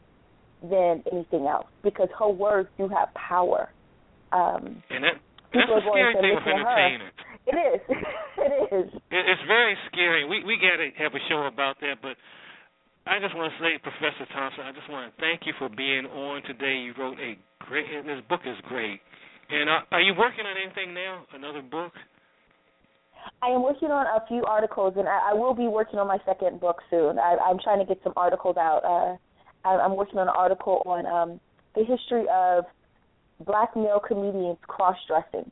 than anything else because her words do have power. Um, and that, that's the scary thing with entertainers. It is. it is. It's very scary. We we got to have a show about that, but I just want to say, Professor Thompson, I just want to thank you for being on today. You wrote a great. This book is great. And uh, are you working on anything now? Another book? I am working on a few articles, and I, I will be working on my second book soon. I, I'm trying to get some articles out. Uh, I'm working on an article on um, the history of black male comedians cross-dressing.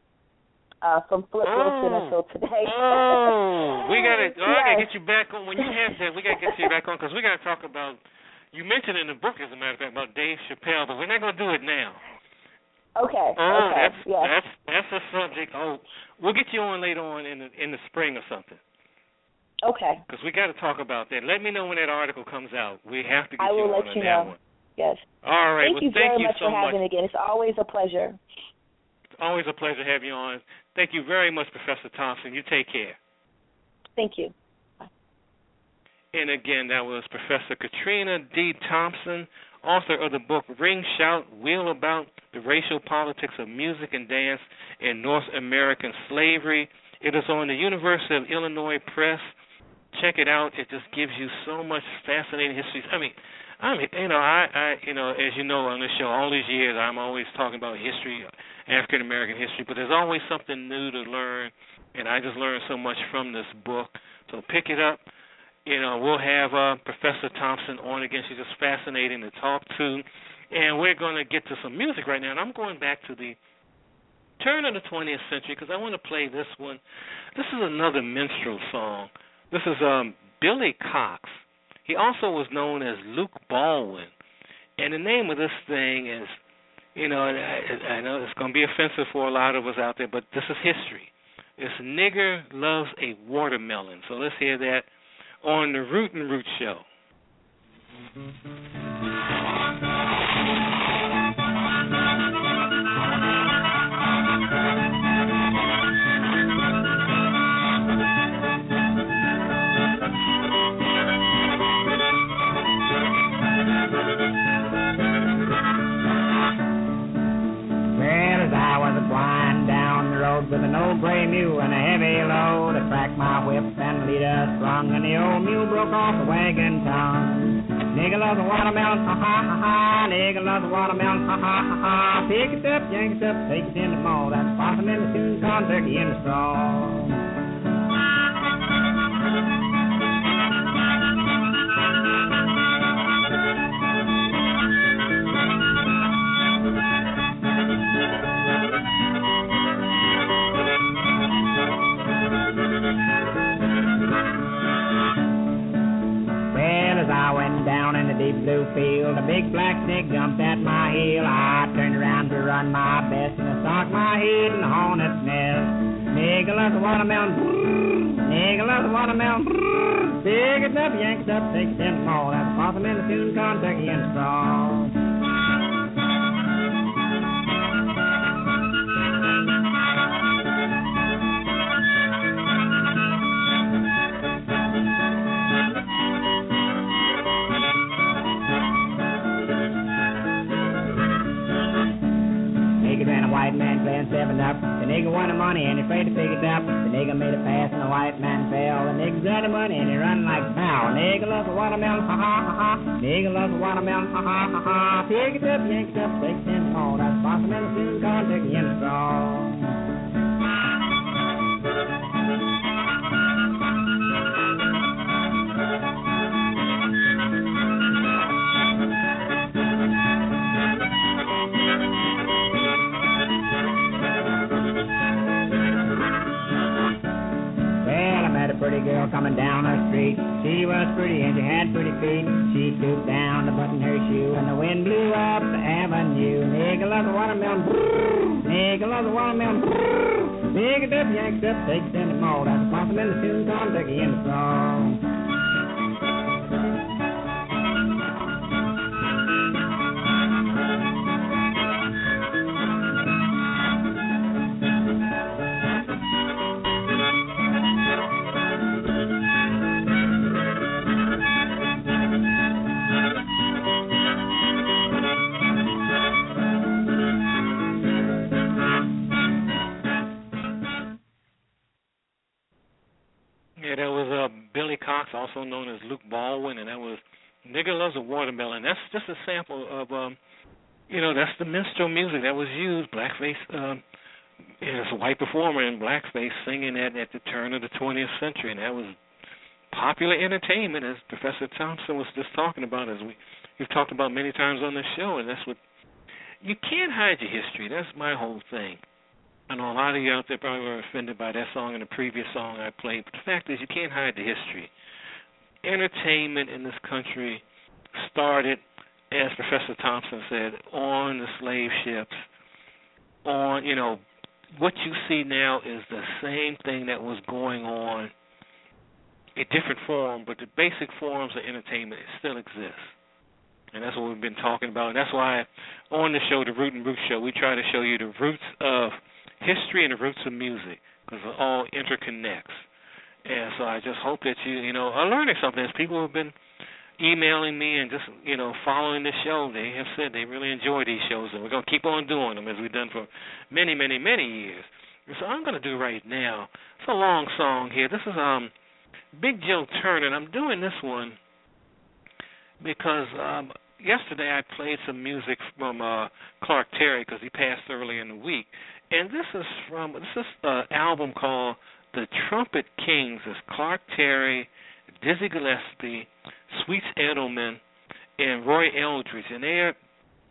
Uh, from Flip oh. Wilson until today. oh, we gotta. Oh, yes. I gotta get you back on when you have that. We gotta get you back on because we gotta talk about. You mentioned in the book, as a matter of fact, about Dave Chappelle, but we're not gonna do it now. Okay. Oh, okay. that's yes. that's that's a subject. Oh, we'll get you on later on in the in the spring or something. Okay. Because we got to talk about that. Let me know when that article comes out. We have to get I will you let on you that know. one. Yes. All right. Thank well, you thank very you much so for having much. me again. It's always a pleasure. It's always a pleasure to have you on. Thank you very much, Professor Thompson. You take care. Thank you. Bye. And again, that was Professor Katrina D. Thompson, author of the book Ring Shout Wheel About the Racial Politics of Music and Dance in North American Slavery. It is on the University of Illinois Press check it out. It just gives you so much fascinating history. I mean, I mean, you know, I, I, you know, as you know on this show, all these years, I'm always talking about history, African American history, but there's always something new to learn, and I just learned so much from this book. So pick it up. You know, we'll have uh, Professor Thompson on again. She's just fascinating to talk to, and we're going to get to some music right now. And I'm going back to the turn of the 20th century because I want to play this one. This is another minstrel song this is um, Billy Cox. He also was known as Luke Baldwin. And the name of this thing is, you know, I, I know it's going to be offensive for a lot of us out there, but this is history. This Nigger Loves a Watermelon. So let's hear that on the Root and Root Show. with tune, corn Loves a watermelon. Nigga loves a watermelon. Pick it up, yank it up, take it in the mall. That's possum in the tune, Kentucky and straw. Got the money and he run like a cow. Nigga loves a watermelon, ha ha ha ha. Nigga loves a watermelon, ha ha ha ha. Pick it up, yank it up, take feet. She stooped down to button her shoe and the wind blew up the avenue. Nigga loves a watermelon. Nigga loves a watermelon. Nigga dip, yanks up, takes in the mold. That's a possum in the tune, Tom Tucky in the song. Popular entertainment, as Professor Thompson was just talking about, as we we've talked about many times on the show, and that's what you can't hide your history. That's my whole thing. I know a lot of you out there probably were offended by that song and the previous song I played, but the fact is you can't hide the history entertainment in this country started, as Professor Thompson said, on the slave ships. On, you know, what you see now is the same thing that was going on in different form, but the basic forms of entertainment still exist. And that's what we've been talking about. And that's why on the show, the Root and Root Show, we try to show you the roots of history and the roots of music because it all interconnects. And so I just hope that you, you know, are learning something. As people have been emailing me and just, you know, following the show, they have said they really enjoy these shows, and we're going to keep on doing them as we've done for many, many, many years. And so I'm going to do right now. It's a long song here. This is um Big Joe Turner, and I'm doing this one because um yesterday I played some music from uh Clark Terry because he passed early in the week, and this is from this is an album called the Trumpet Kings is Clark Terry, Dizzy Gillespie, Sweets Edison, and Roy Eldridge, and they're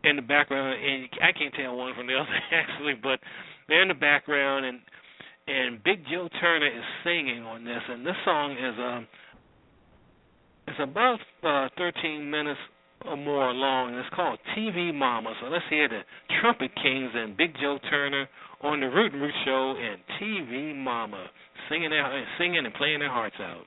in the background. And I can't tell one from the other actually, but they're in the background, and and Big Joe Turner is singing on this, and this song is um it's about uh, 13 minutes or more long, and it's called TV Mama. So let's hear the Trumpet Kings and Big Joe Turner on the Root and Root Show and TV Mama singing their singing and playing their hearts out.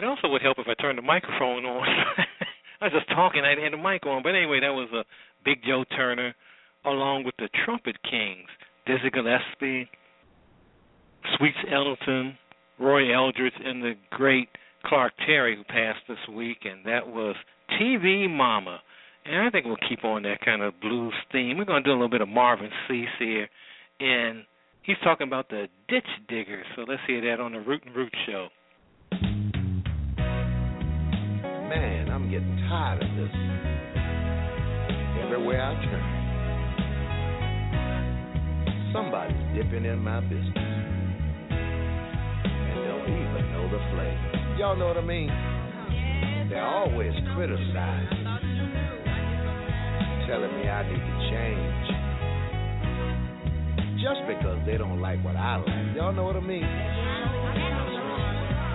It also would help if I turned the microphone on. I was just talking, I had the mic on. But anyway, that was a Big Joe Turner, along with the Trumpet Kings, Dizzy Gillespie, Sweets Edison, Roy Eldridge, and the great Clark Terry, who passed this week, and that was TV Mama. And I think we'll keep on that kind of blues theme. We're going to do a little bit of Marvin Sease here, and he's talking about the Ditch Diggers. So let's hear that on the Root and Root show. Getting tired of this. Everywhere I turn, somebody's dipping in my business and don't even know the flavor. Y'all know what I mean? They're always criticizing, telling me I need to change. Just because they don't like what I like. Y'all know what I mean?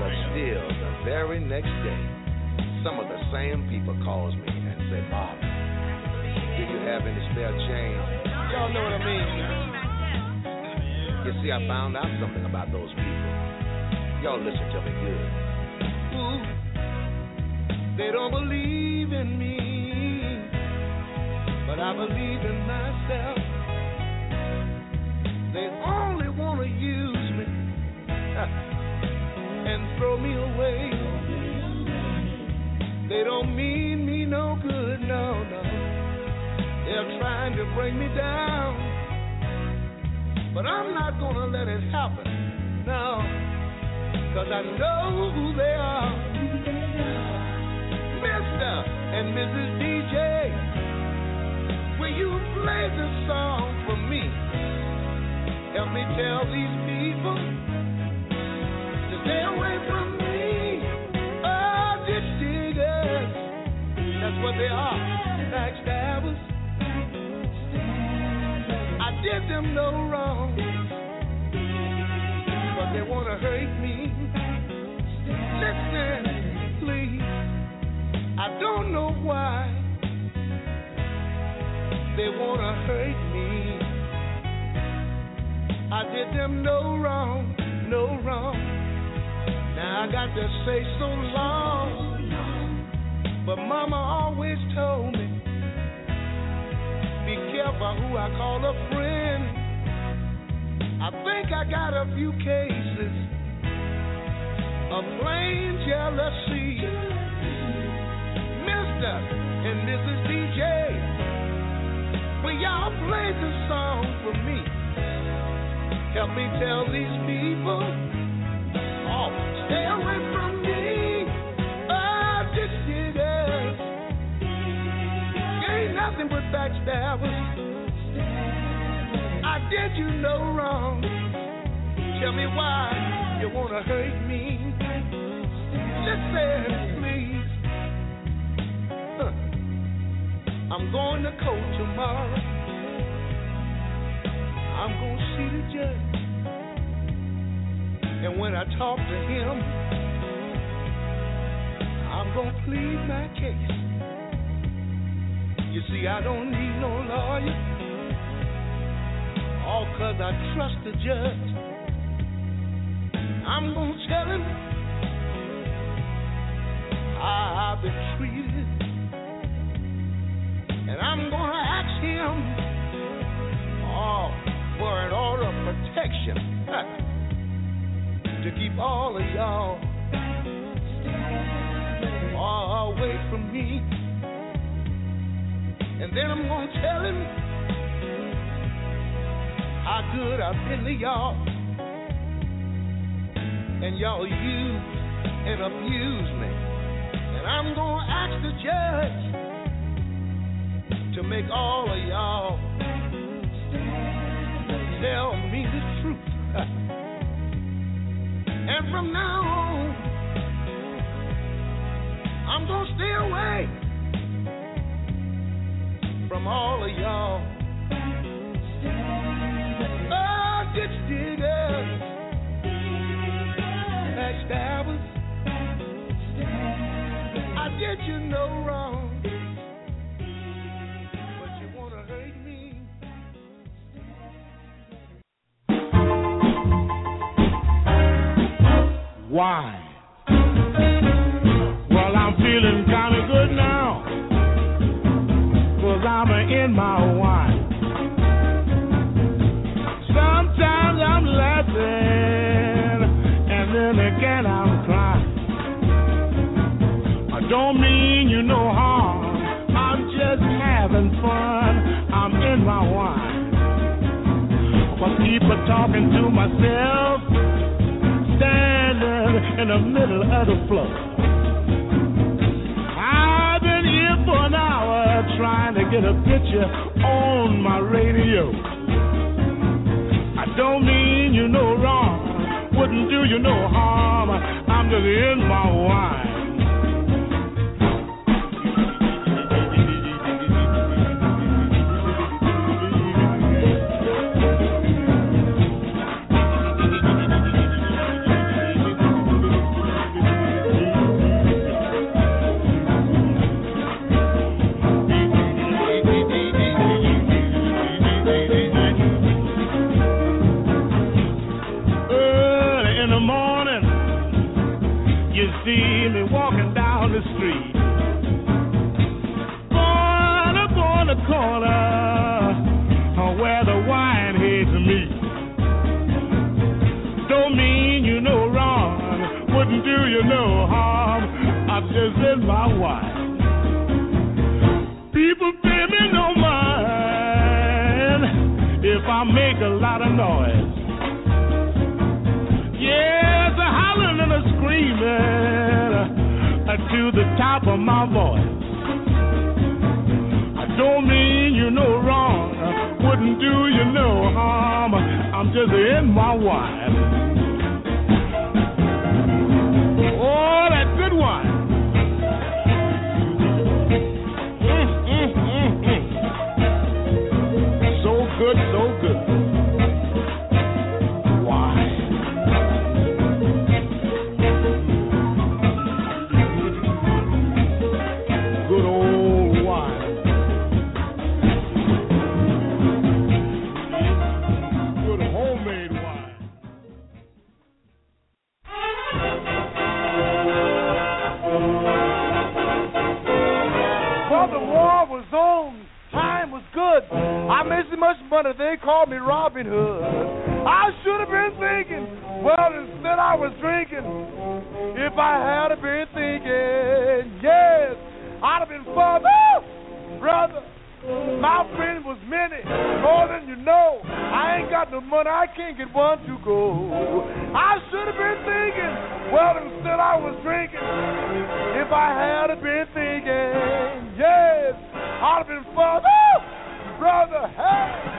But still, the very next day, some of the same people calls me and say, Bob, do you have any spare change? Y'all know what I mean? You see, I found out something about those people. Y'all listen to me good. Ooh. They don't believe in me, but I believe in myself. They only want to use me and throw me away. They don't mean me no good, no, no. They're trying to bring me down, but I'm not gonna let it happen, no, cause I know who they are. Mr. and Mrs. DJ. Will you play the song for me? Help me tell these people to stay away from me. That's what they are. Backstabbers. I did them no wrong, but they want to hurt me. Listen, please. I don't know why they want to hurt me. I did them no wrong, no wrong. Now I got to say so long. But Mama always told me be careful who I call a friend. I think I got a few cases of plain jealousy. Mr. and Mrs. DJ. Will y'all play the song for me? Help me tell these people, oh, stay away from me. Nothing but backstabbers. I did you no wrong. Tell me why you wanna hurt me. Listen, please. I'm going to court tomorrow. I'm to see the judge. And when I talk to him, I'm to plead my case. You see, I don't need no lawyer. All because I trust the judge. I'm to tell him how I've been treated. And I'm to ask him oh, for an order of protection to keep all of y'all far away from me. And then I'm going to tell him how good I've been to y'all. And y'all use and abuse me. And I'm going to ask the judge to make all of y'all tell me the truth. and from now on, I'm going to stay away from all of y'all. Oh, ditch diggers, backstabbers. I did you no wrong. Why? Don't mean you no harm. I'm just having fun. I'm in my wine. But keep a talking to myself, standing in the middle of the floor. I've been here for an hour trying to get a picture on my radio. I don't mean you no wrong, wouldn't do you no harm. I'm just in my wine. Of my voice. I don't mean you no wrong, wouldn't do you no harm. I'm just in my wine. Called me Robin Hood. I should have been thinking. Well, instead I was drinking. If I had been thinking, yes, I'd have been father, brother. My friend was many, more than you know. I ain't got no money, I can't get one to go. I should have been thinking. Well, instead I was drinking. If I had been thinking, yes, I'd have been father, brother, hey.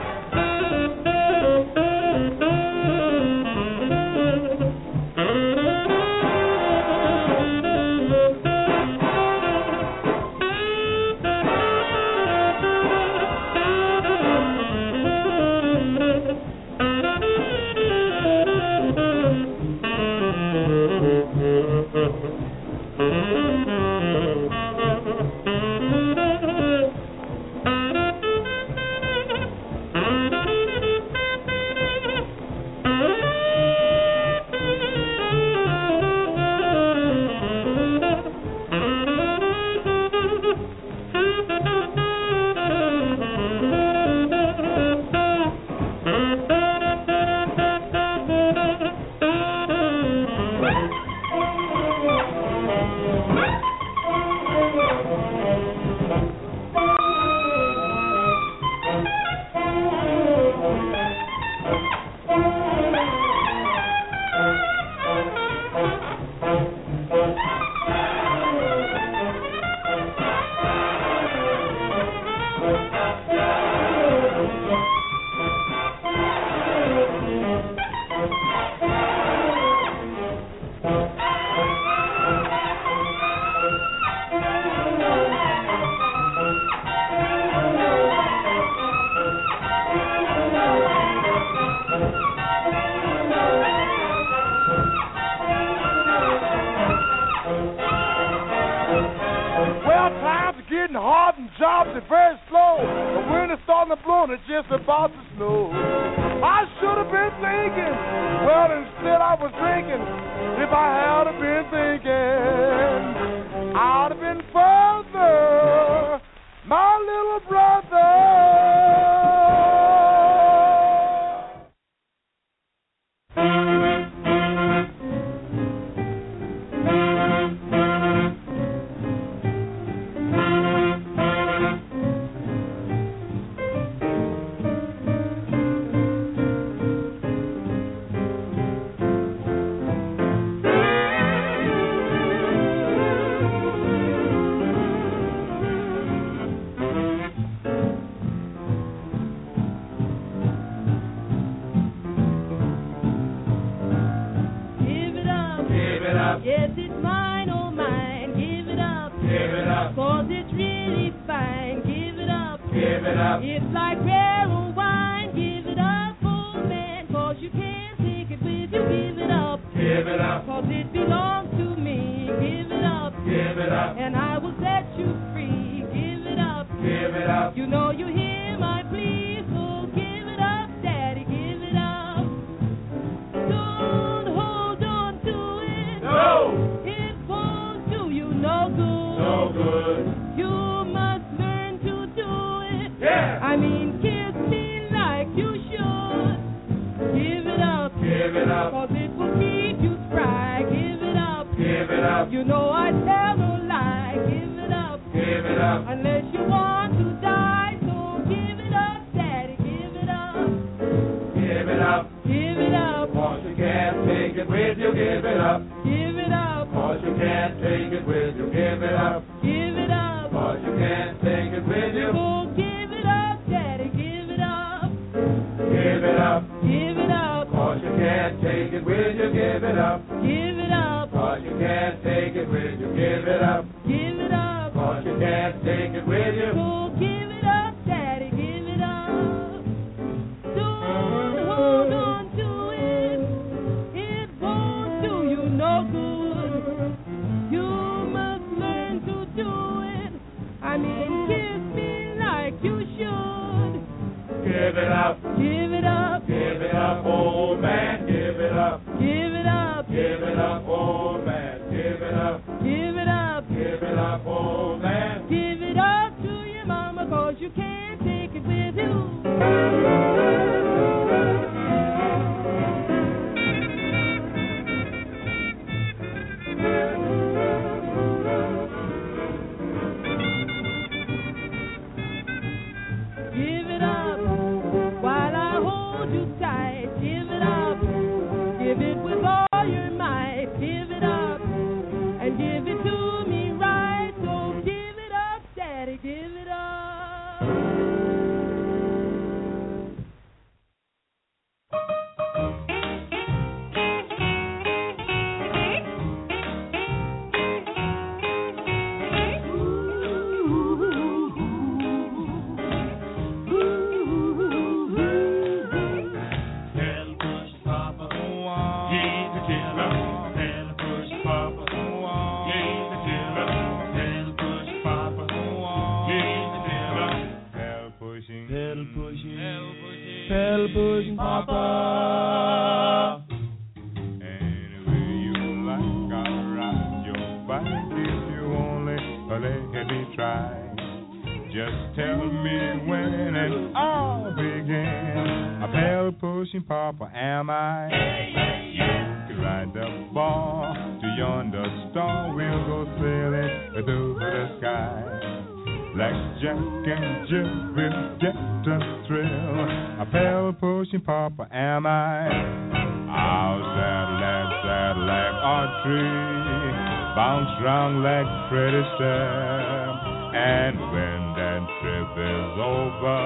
tree, bounce round like pretty Sam. And when that trip is over,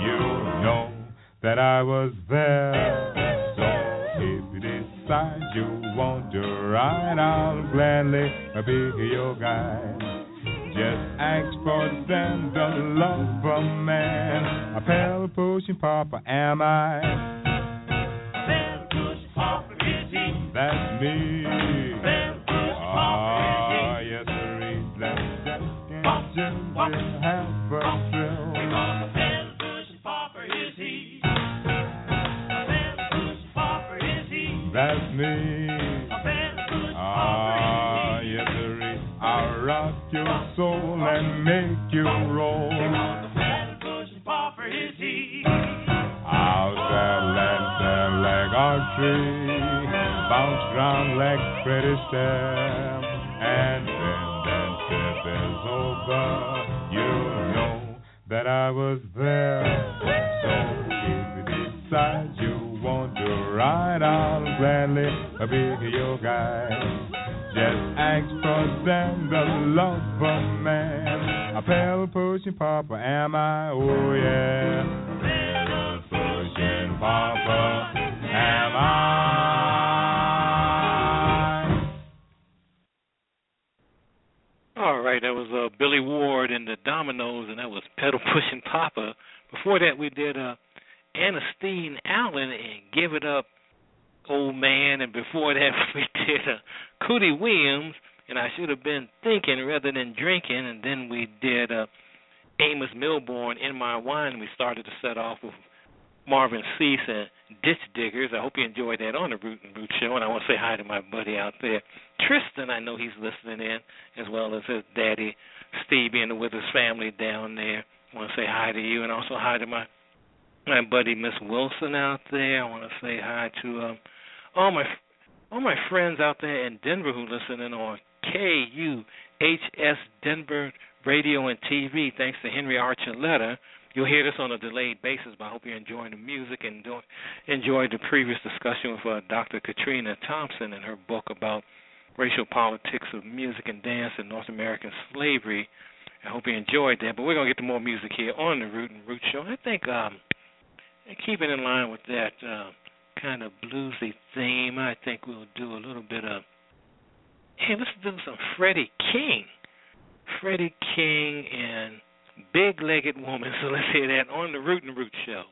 you know that I was there. So if you decide you want to ride, I'll gladly be your guide. Just ask for them, the lover man. A pale pushing papa am I. Pale push papa is he? That's me. Mountain will have. Because. A is he. That's me. Ah, yes, I'll rock your soul and make you roll. Because is he. I'll sell and sell like archery, bounce round like pretty stem, and nothing's over. You know that I was there. So if you decide you want to ride, I'll gladly be your guide. Just ask for Sam, the lover man. A pale pushing papa, am I? Oh yeah. pale pushing papa, am I? Right, that was uh, Billy Ward and the Dominoes, and that was Pedal Pushing Papa. Before that, we did uh, Ernestine Allen and Give It Up, Old Man, and before that, we did uh, Cootie Williams and I should have been thinking rather than drinking, and then we did uh, Amos Milburn in my wine. We started to set off with Marvin Sease and Ditch Diggers. I hope you enjoyed that on the Root and Root show, and I want to say hi to my buddy out there, Tristan. I know he's listening in, as well as his daddy Stevie and the Withers family down there. I want to say hi to you, and also hi to my my buddy Miss Wilson out there. I want to say hi to um, all my all my friends out there in Denver who listening on KUHS Denver Radio and TV. Thanks to Henry Archuleta. You'll hear this on a delayed basis, but I hope you're enjoying the music and do, enjoyed the previous discussion with uh, Dr. Katrina Thompson and her book about racial politics of music and dance in North American slavery. I hope you enjoyed that. But we're going to get to more music here on the Root and Root Show. I think, um, keeping in line with that uh, kind of bluesy theme, I think we'll do a little bit of hey, let's do some Freddie King. Freddie King and Big Legged Woman. So let's hear that on the Root and Root Show.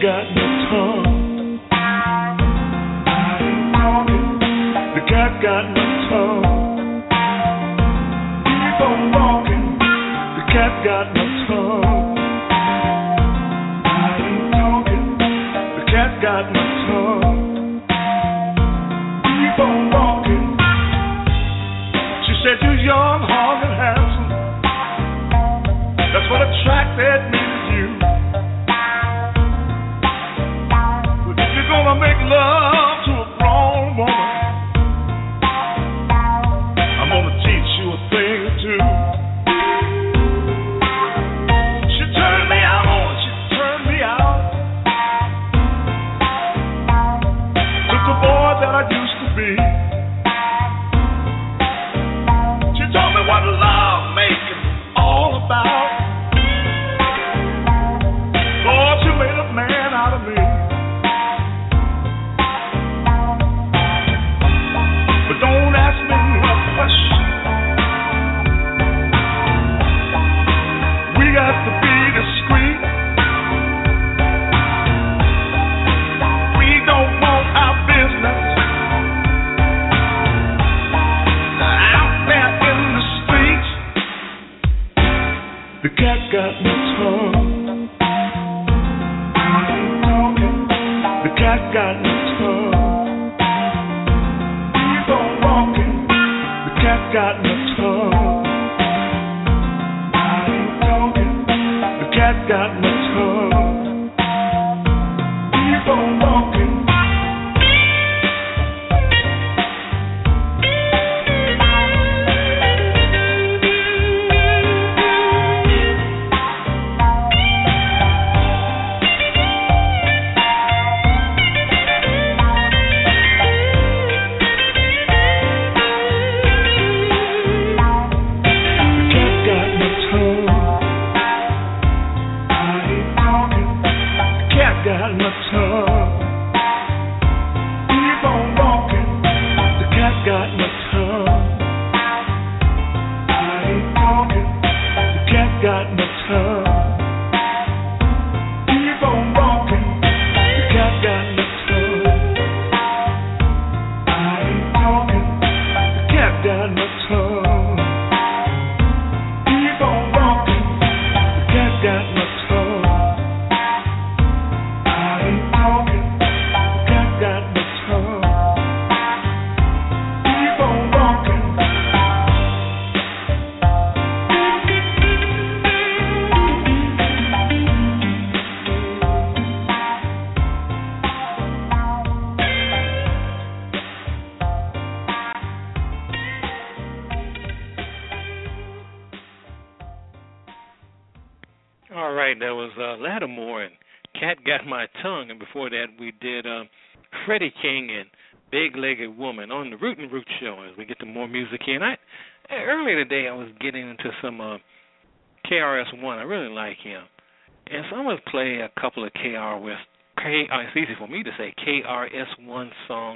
got no tongue.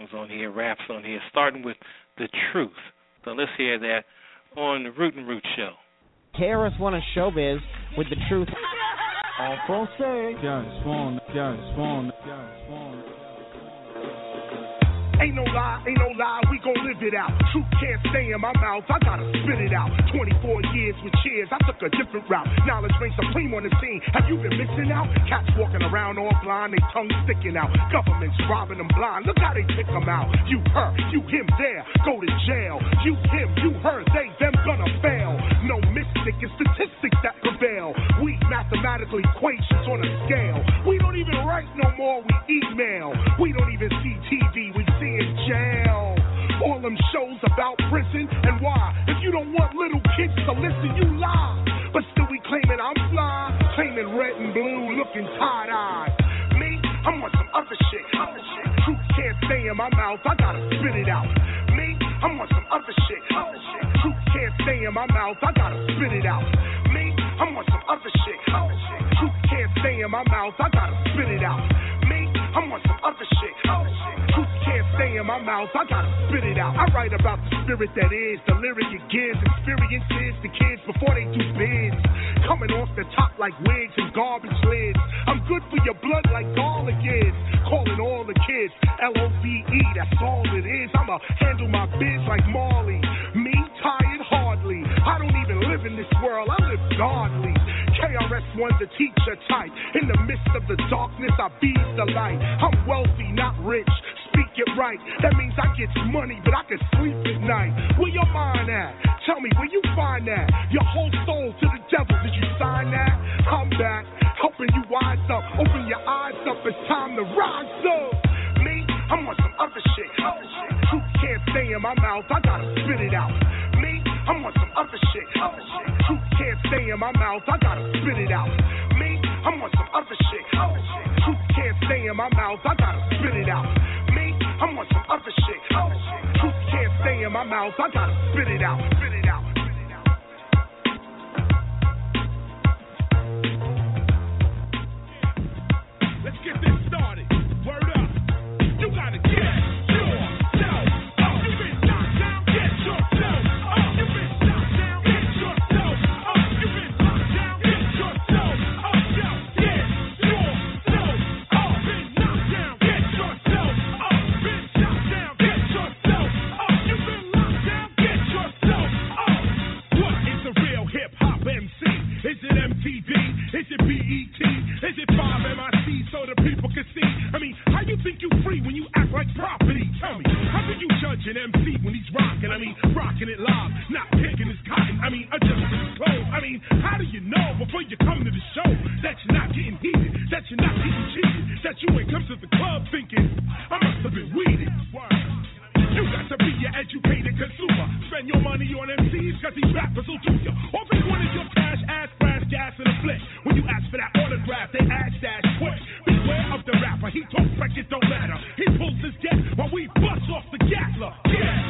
songs on here, raps on here, starting with The Truth. So let's hear that on the Root and Root Show. KRS One of Showbiz with The Truth. En français. Ain't no lie, ain't no lie, we gon' live it out. Truth can't stay in my mouth, I gotta spit it out. 24 years with cheers, I took a different route. Knowledge reigns supreme on the scene. Have you been missing out? Cats walking around blind, they tongues sticking out. Governments robbing them blind, look how they pick them out. You her, you him there, go to jail. You him, you her, they, them gonna fail. No mystic, it's statistics that prevail. We mathematical equations on a scale. We don't even write no more, we email. We don't even see TV, we jail. All them shows about prison and why. If you don't want little kids to listen, you lie. But still we claiming I'm fly, claiming red and blue, looking tie-eyed. Me, I'm on some other shit. Other shit. Truth can't stay in my mouth, I gotta spit it out. Me, I'm on some other shit. Other shit. Truth can't stay in my mouth, I gotta spit it out. Me, I'm on some other shit. Other shit. Truth can't stay in my mouth, I gotta spit it out. Stay in my mouth, I gotta spit it out. I write about the spirit that is, the lyric it gives, experiences the kids before they do bids. Coming off the top like wigs and garbage lids. I'm good for your blood like garlic is. Calling all the kids L-O-V-E, that's all it is. I'ma handle my biz like Marley. Me, tired hardly. I don't even live in this world, I live godly. KRS-One's a teacher type. In the midst of the darkness, I be the light. I'm wealthy, not rich. Speak it right. That means I get money, but I can sleep at night. Where your mind at? Tell me where you find that. Your whole soul to the devil. Did you sign that? I'm back, helping you wise up. Open your eyes up. It's time to rise up. Me, I'm on some other shit. Other shit. Truth can't stay in my mouth. I gotta spit it out. Me, I'm on some other shit. Other shit. Truth can't stay in my mouth. I gotta spit it out. Me, I'm on some other shit. Other shit. Truth can't stay in my mouth. I gotta spit it out. I'm on some other shit. Other shit. Truth can't stay in my mouth. I gotta spit it out. Spit it Is it BET? Is it 5MIC so the people can see? I mean, how you think you free when you act like property? Tell me, how can you judge an MC when he's rocking? I mean, rocking it live, not picking his cotton. I mean, adjusting his clothes. I mean, how do you know before you come to the show that you're not getting heated, that you're not getting cheated, that you ain't come to the club thinking, I must have been weeded? You got to be an educated consumer. Spend your money on MCs because these rappers will do you. You ask for that autograph, they ask that quick. Beware of the rapper. He talks like it don't matter. He pulls his jet while we bust off the gatler. Get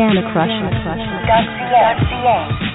Gamma Crusher. Classic.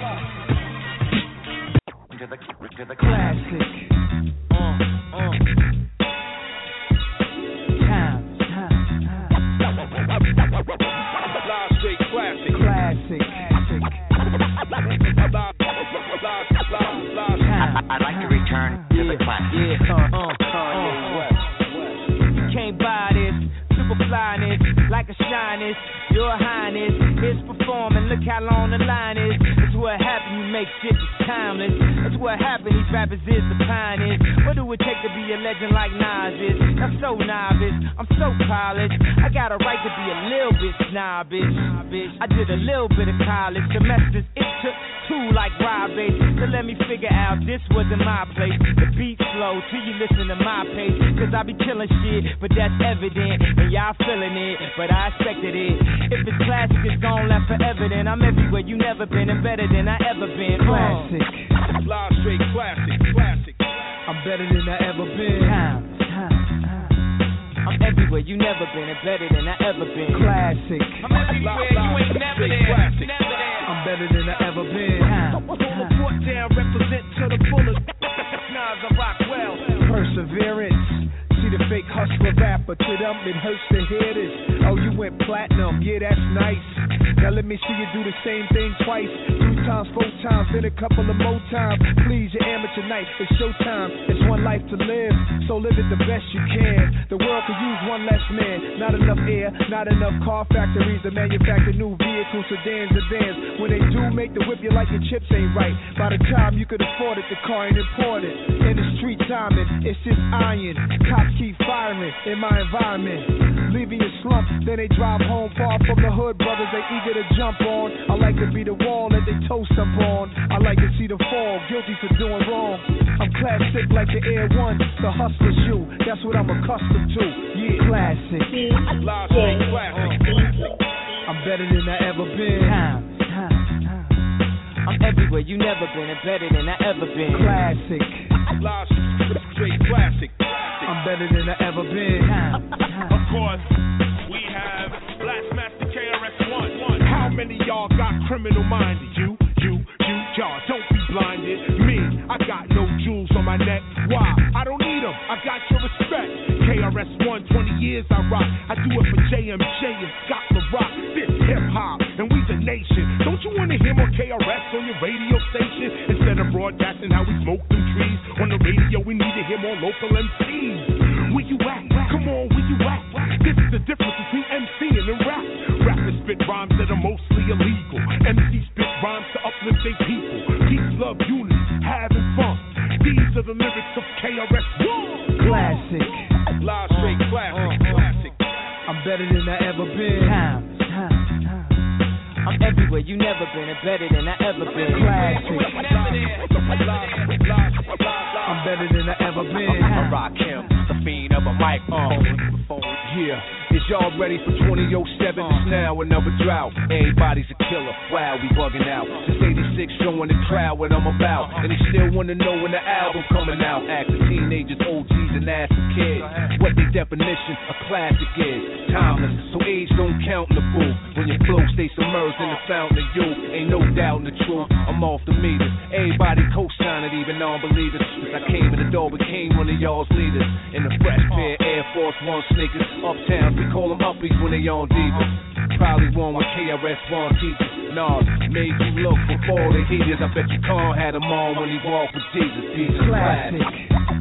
Bugging out. Since 86, showing the crowd what I'm about. And they still wanna know when the album coming out. Asking teenagers, OGs, and asking kids what the definition of classic is. Timeless, so age don't count in the booth. When your flow stays submerged in the fountain of youth, ain't no doubt in the truth. I'm off the meters. Everybody co-signing, even non-believers. Since I came in the door, became one of y'all's leaders. In the fresh pair, Air Force One sneakers. Uptown, we call them uppies when they on divas. Probably one with KRS One teachers. Nah, made you look before the heaters. I bet you Khan had them on when he walked with Jesus. Jesus Classic.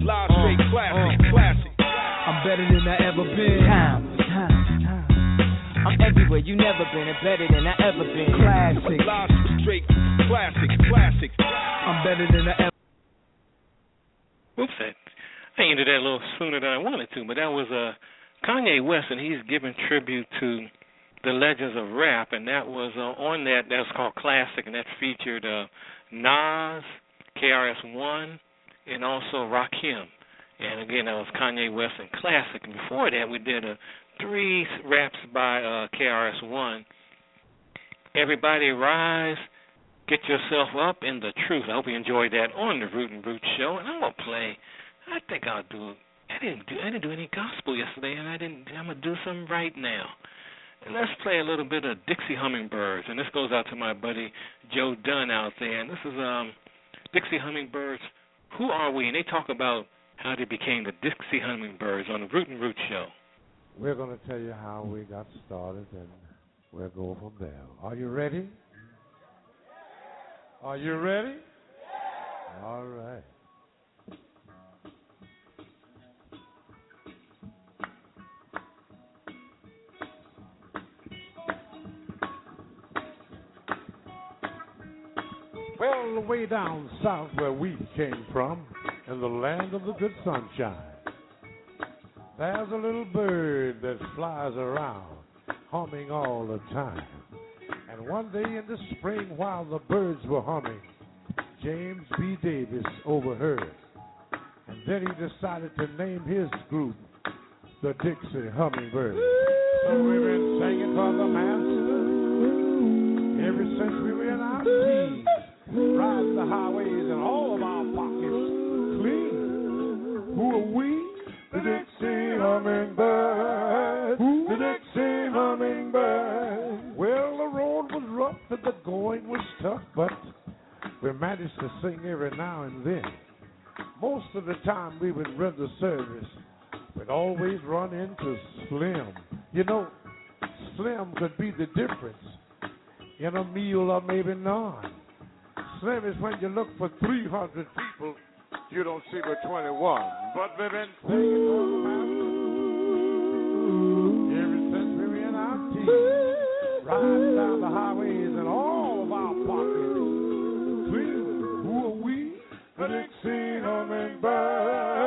Live straight classic, classic. I'm better than I ever been. Time, time, time. I'm everywhere you never been and better than I ever been. Classic. Live straight classic, classic. I'm better than I ever. Oops, I, I ended that a little sooner than I wanted to, but that was uh, Kanye West, and he's giving tribute to the legends of rap, and that was uh, on that. That's called Classic, and that featured uh, Nas, KRS One, and also Rakim. And again, that was Kanye West and Classic. And before that, we did uh, three raps by uh, KRS One. Everybody rise, get yourself up in the truth. I hope you enjoyed that on the Root and Root show. And I'm gonna play. I think I'll do. I didn't do. I didn't do any gospel yesterday, and I didn't. I'm gonna do some right now. And let's play a little bit of Dixie Hummingbirds, and this goes out to my buddy Joe Dunn out there. And this is um Dixie Hummingbirds. Who are we? And they talk about how they became the Dixie Hummingbirds on the Root and Root show. We're going to tell you how we got started, and we'll go from there. Are you ready? Are you ready? All right. Well, way down south where we came from, in the land of the good sunshine, there's a little bird that flies around, humming all the time. And one day in the spring, while the birds were humming, James B. Davis overheard. And then he decided to name his group the Dixie Hummingbirds. So we've been singing for the master ever since we were in our teens, riding the highways and all of our pockets clean. Who are we? The Dixie Hummingbirds. The Dixie Hummingbirds. Well, the road was rough and the going was tough, but we managed to sing every now and then. Most of the time we would render service, we'd always run into Slim. You know, Slim could be the difference in a meal or maybe none. Slim is when you look for 300 people, you don't see but 21. But we've been singing for the master ever since we were in our teens, riding down the highways and all of our pockets clean. Who are we? The Dixie Hummingbird. The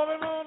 All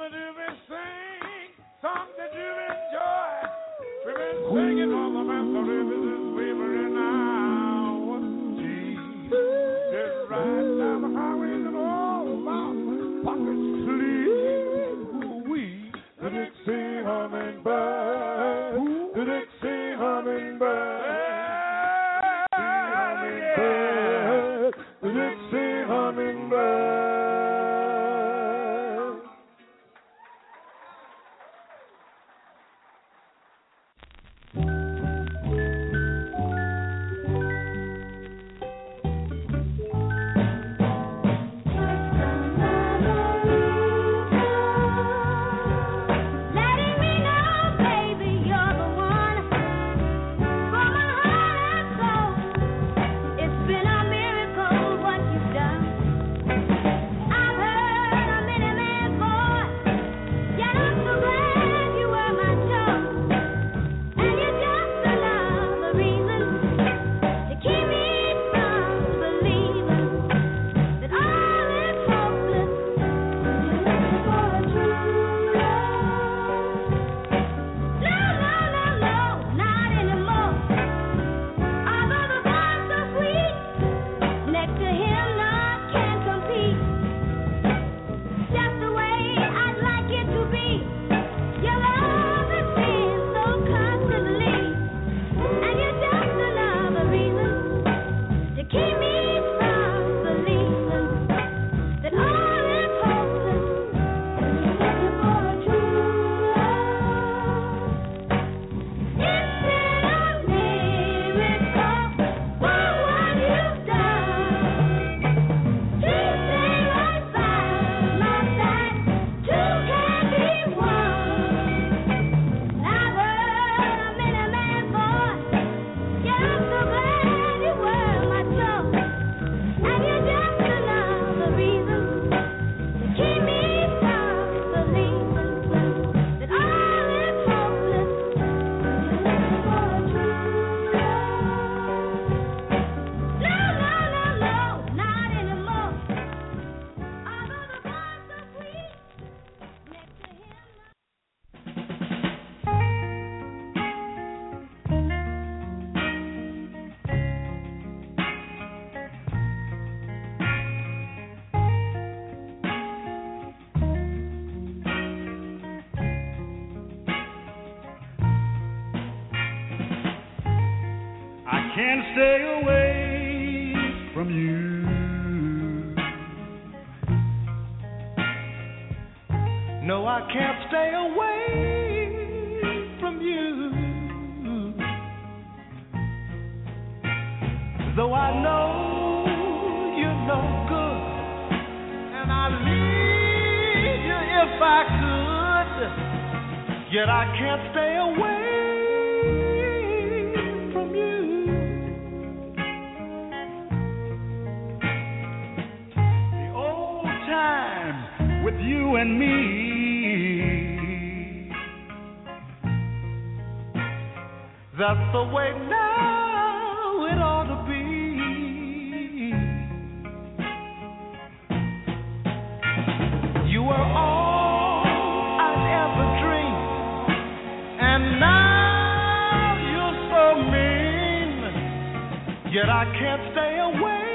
Yet I can't stay away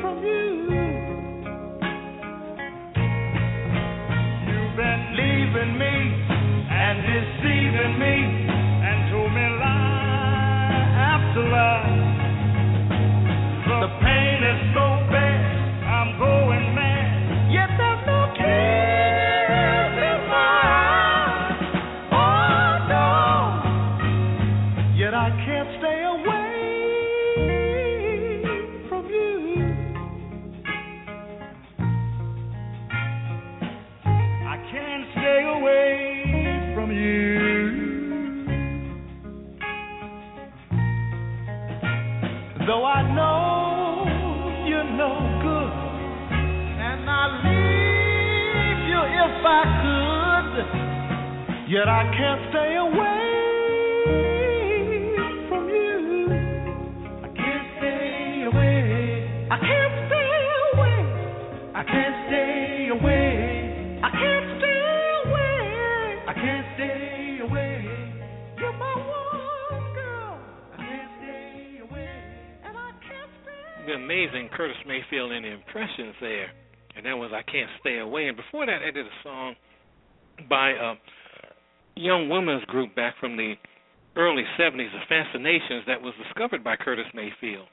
from you. You've been leaving me and deceiving me yet I can't stay away from you. I can't stay away. I can't stay away. I can't stay away. I can't stay away. I can't stay The amazing Curtis Mayfield and the impressions there. And that was I Can't Stay Away. And before that, I did a song by a young women's group back from the early 70s, The Fascinations, that was discovered by Curtis Mayfield.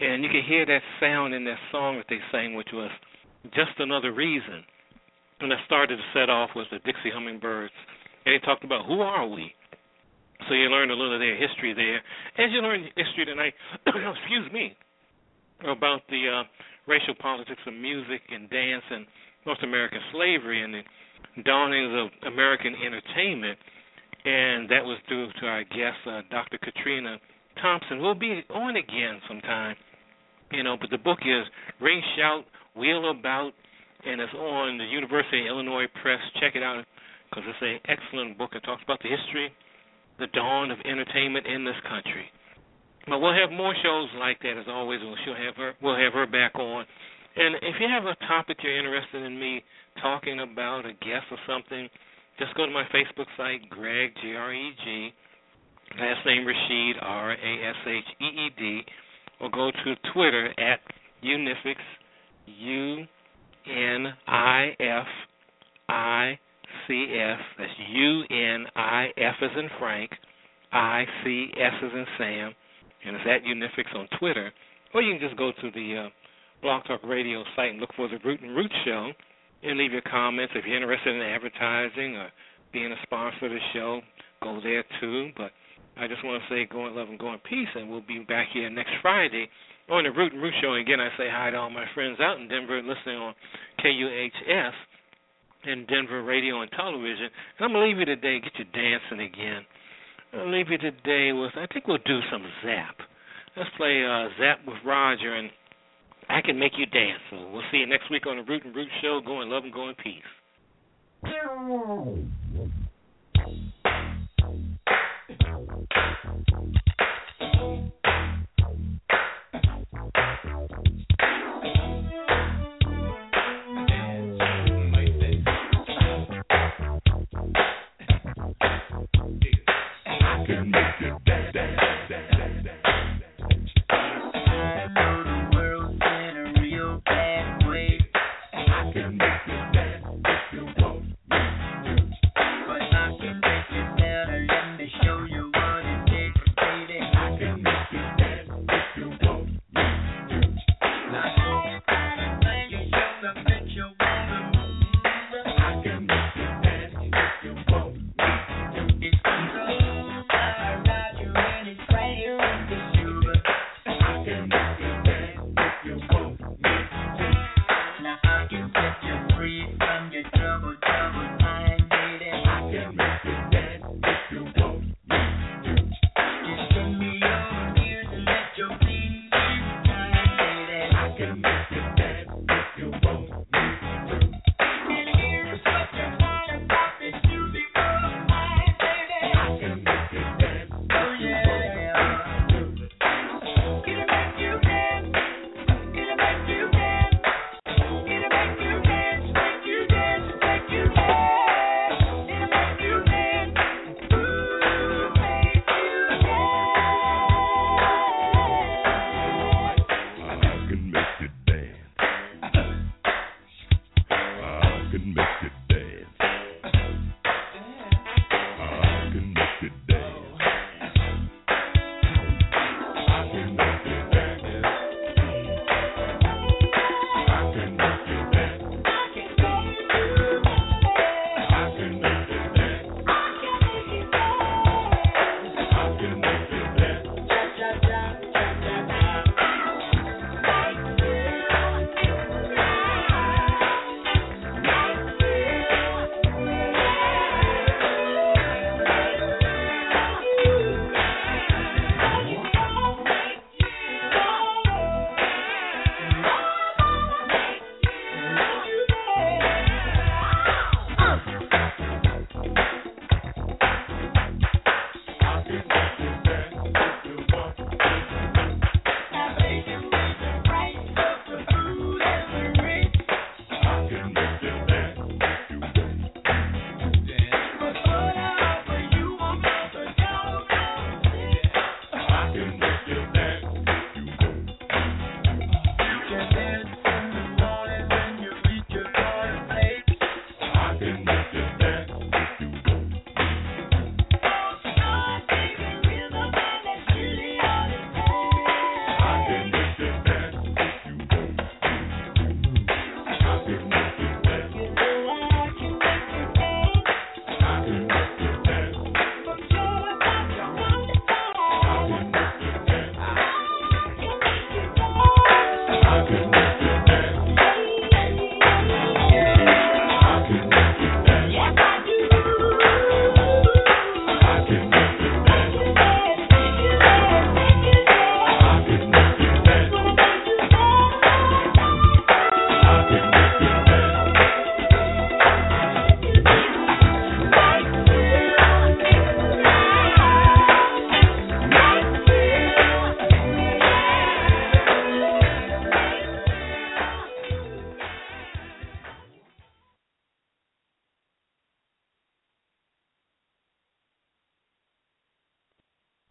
And you can hear that sound in that song that they sang, which was Just Another Reason. And I started to set off was the Dixie Hummingbirds. And they talked about who are we? So you learned a little of their history there. As you learn history tonight, excuse me, about the uh, racial politics of music and dance and North American slavery and the dawnings of American entertainment. And that was due to our guest, uh, Dr. Katrina Thompson. We'll be on again sometime, you know. But the book is Ring Shout, Wheel About, and it's on the University of Illinois Press. Check it out because it's an excellent book. It talks about the history, the dawn of entertainment in this country. But we'll have more shows like that as always. We'll have her. We'll have her back on. And if you have a topic you're interested in me talking about, a guest or something, just go to my Facebook site, Greg G R E G, last name Rasheed R A S H E E D, or go to Twitter at Unifics U N I F I C S. That's U N I F as in Frank, I C S as in Sam, and it's at Unifics on Twitter. Or you can just go to the uh, Blog Talk Radio site and look for the Root and Root Show and leave your comments. If you're interested in advertising or being a sponsor of the show, go there too. But I just want to say go in love and go in peace, and we'll be back here next Friday on the Root and Root Show. Again, I say hi to all my friends out in Denver listening on KUHS and Denver Radio and Television. And I'm going to leave you today, get you dancing again. I'll leave you today with, I think we'll do some Zapp. Let's play uh, Zapp with Roger, and I can make you dance. So we'll see you next week on the Root and Root Show. Go in love and go in peace. I can make you dance, dance, dance, dance, dance.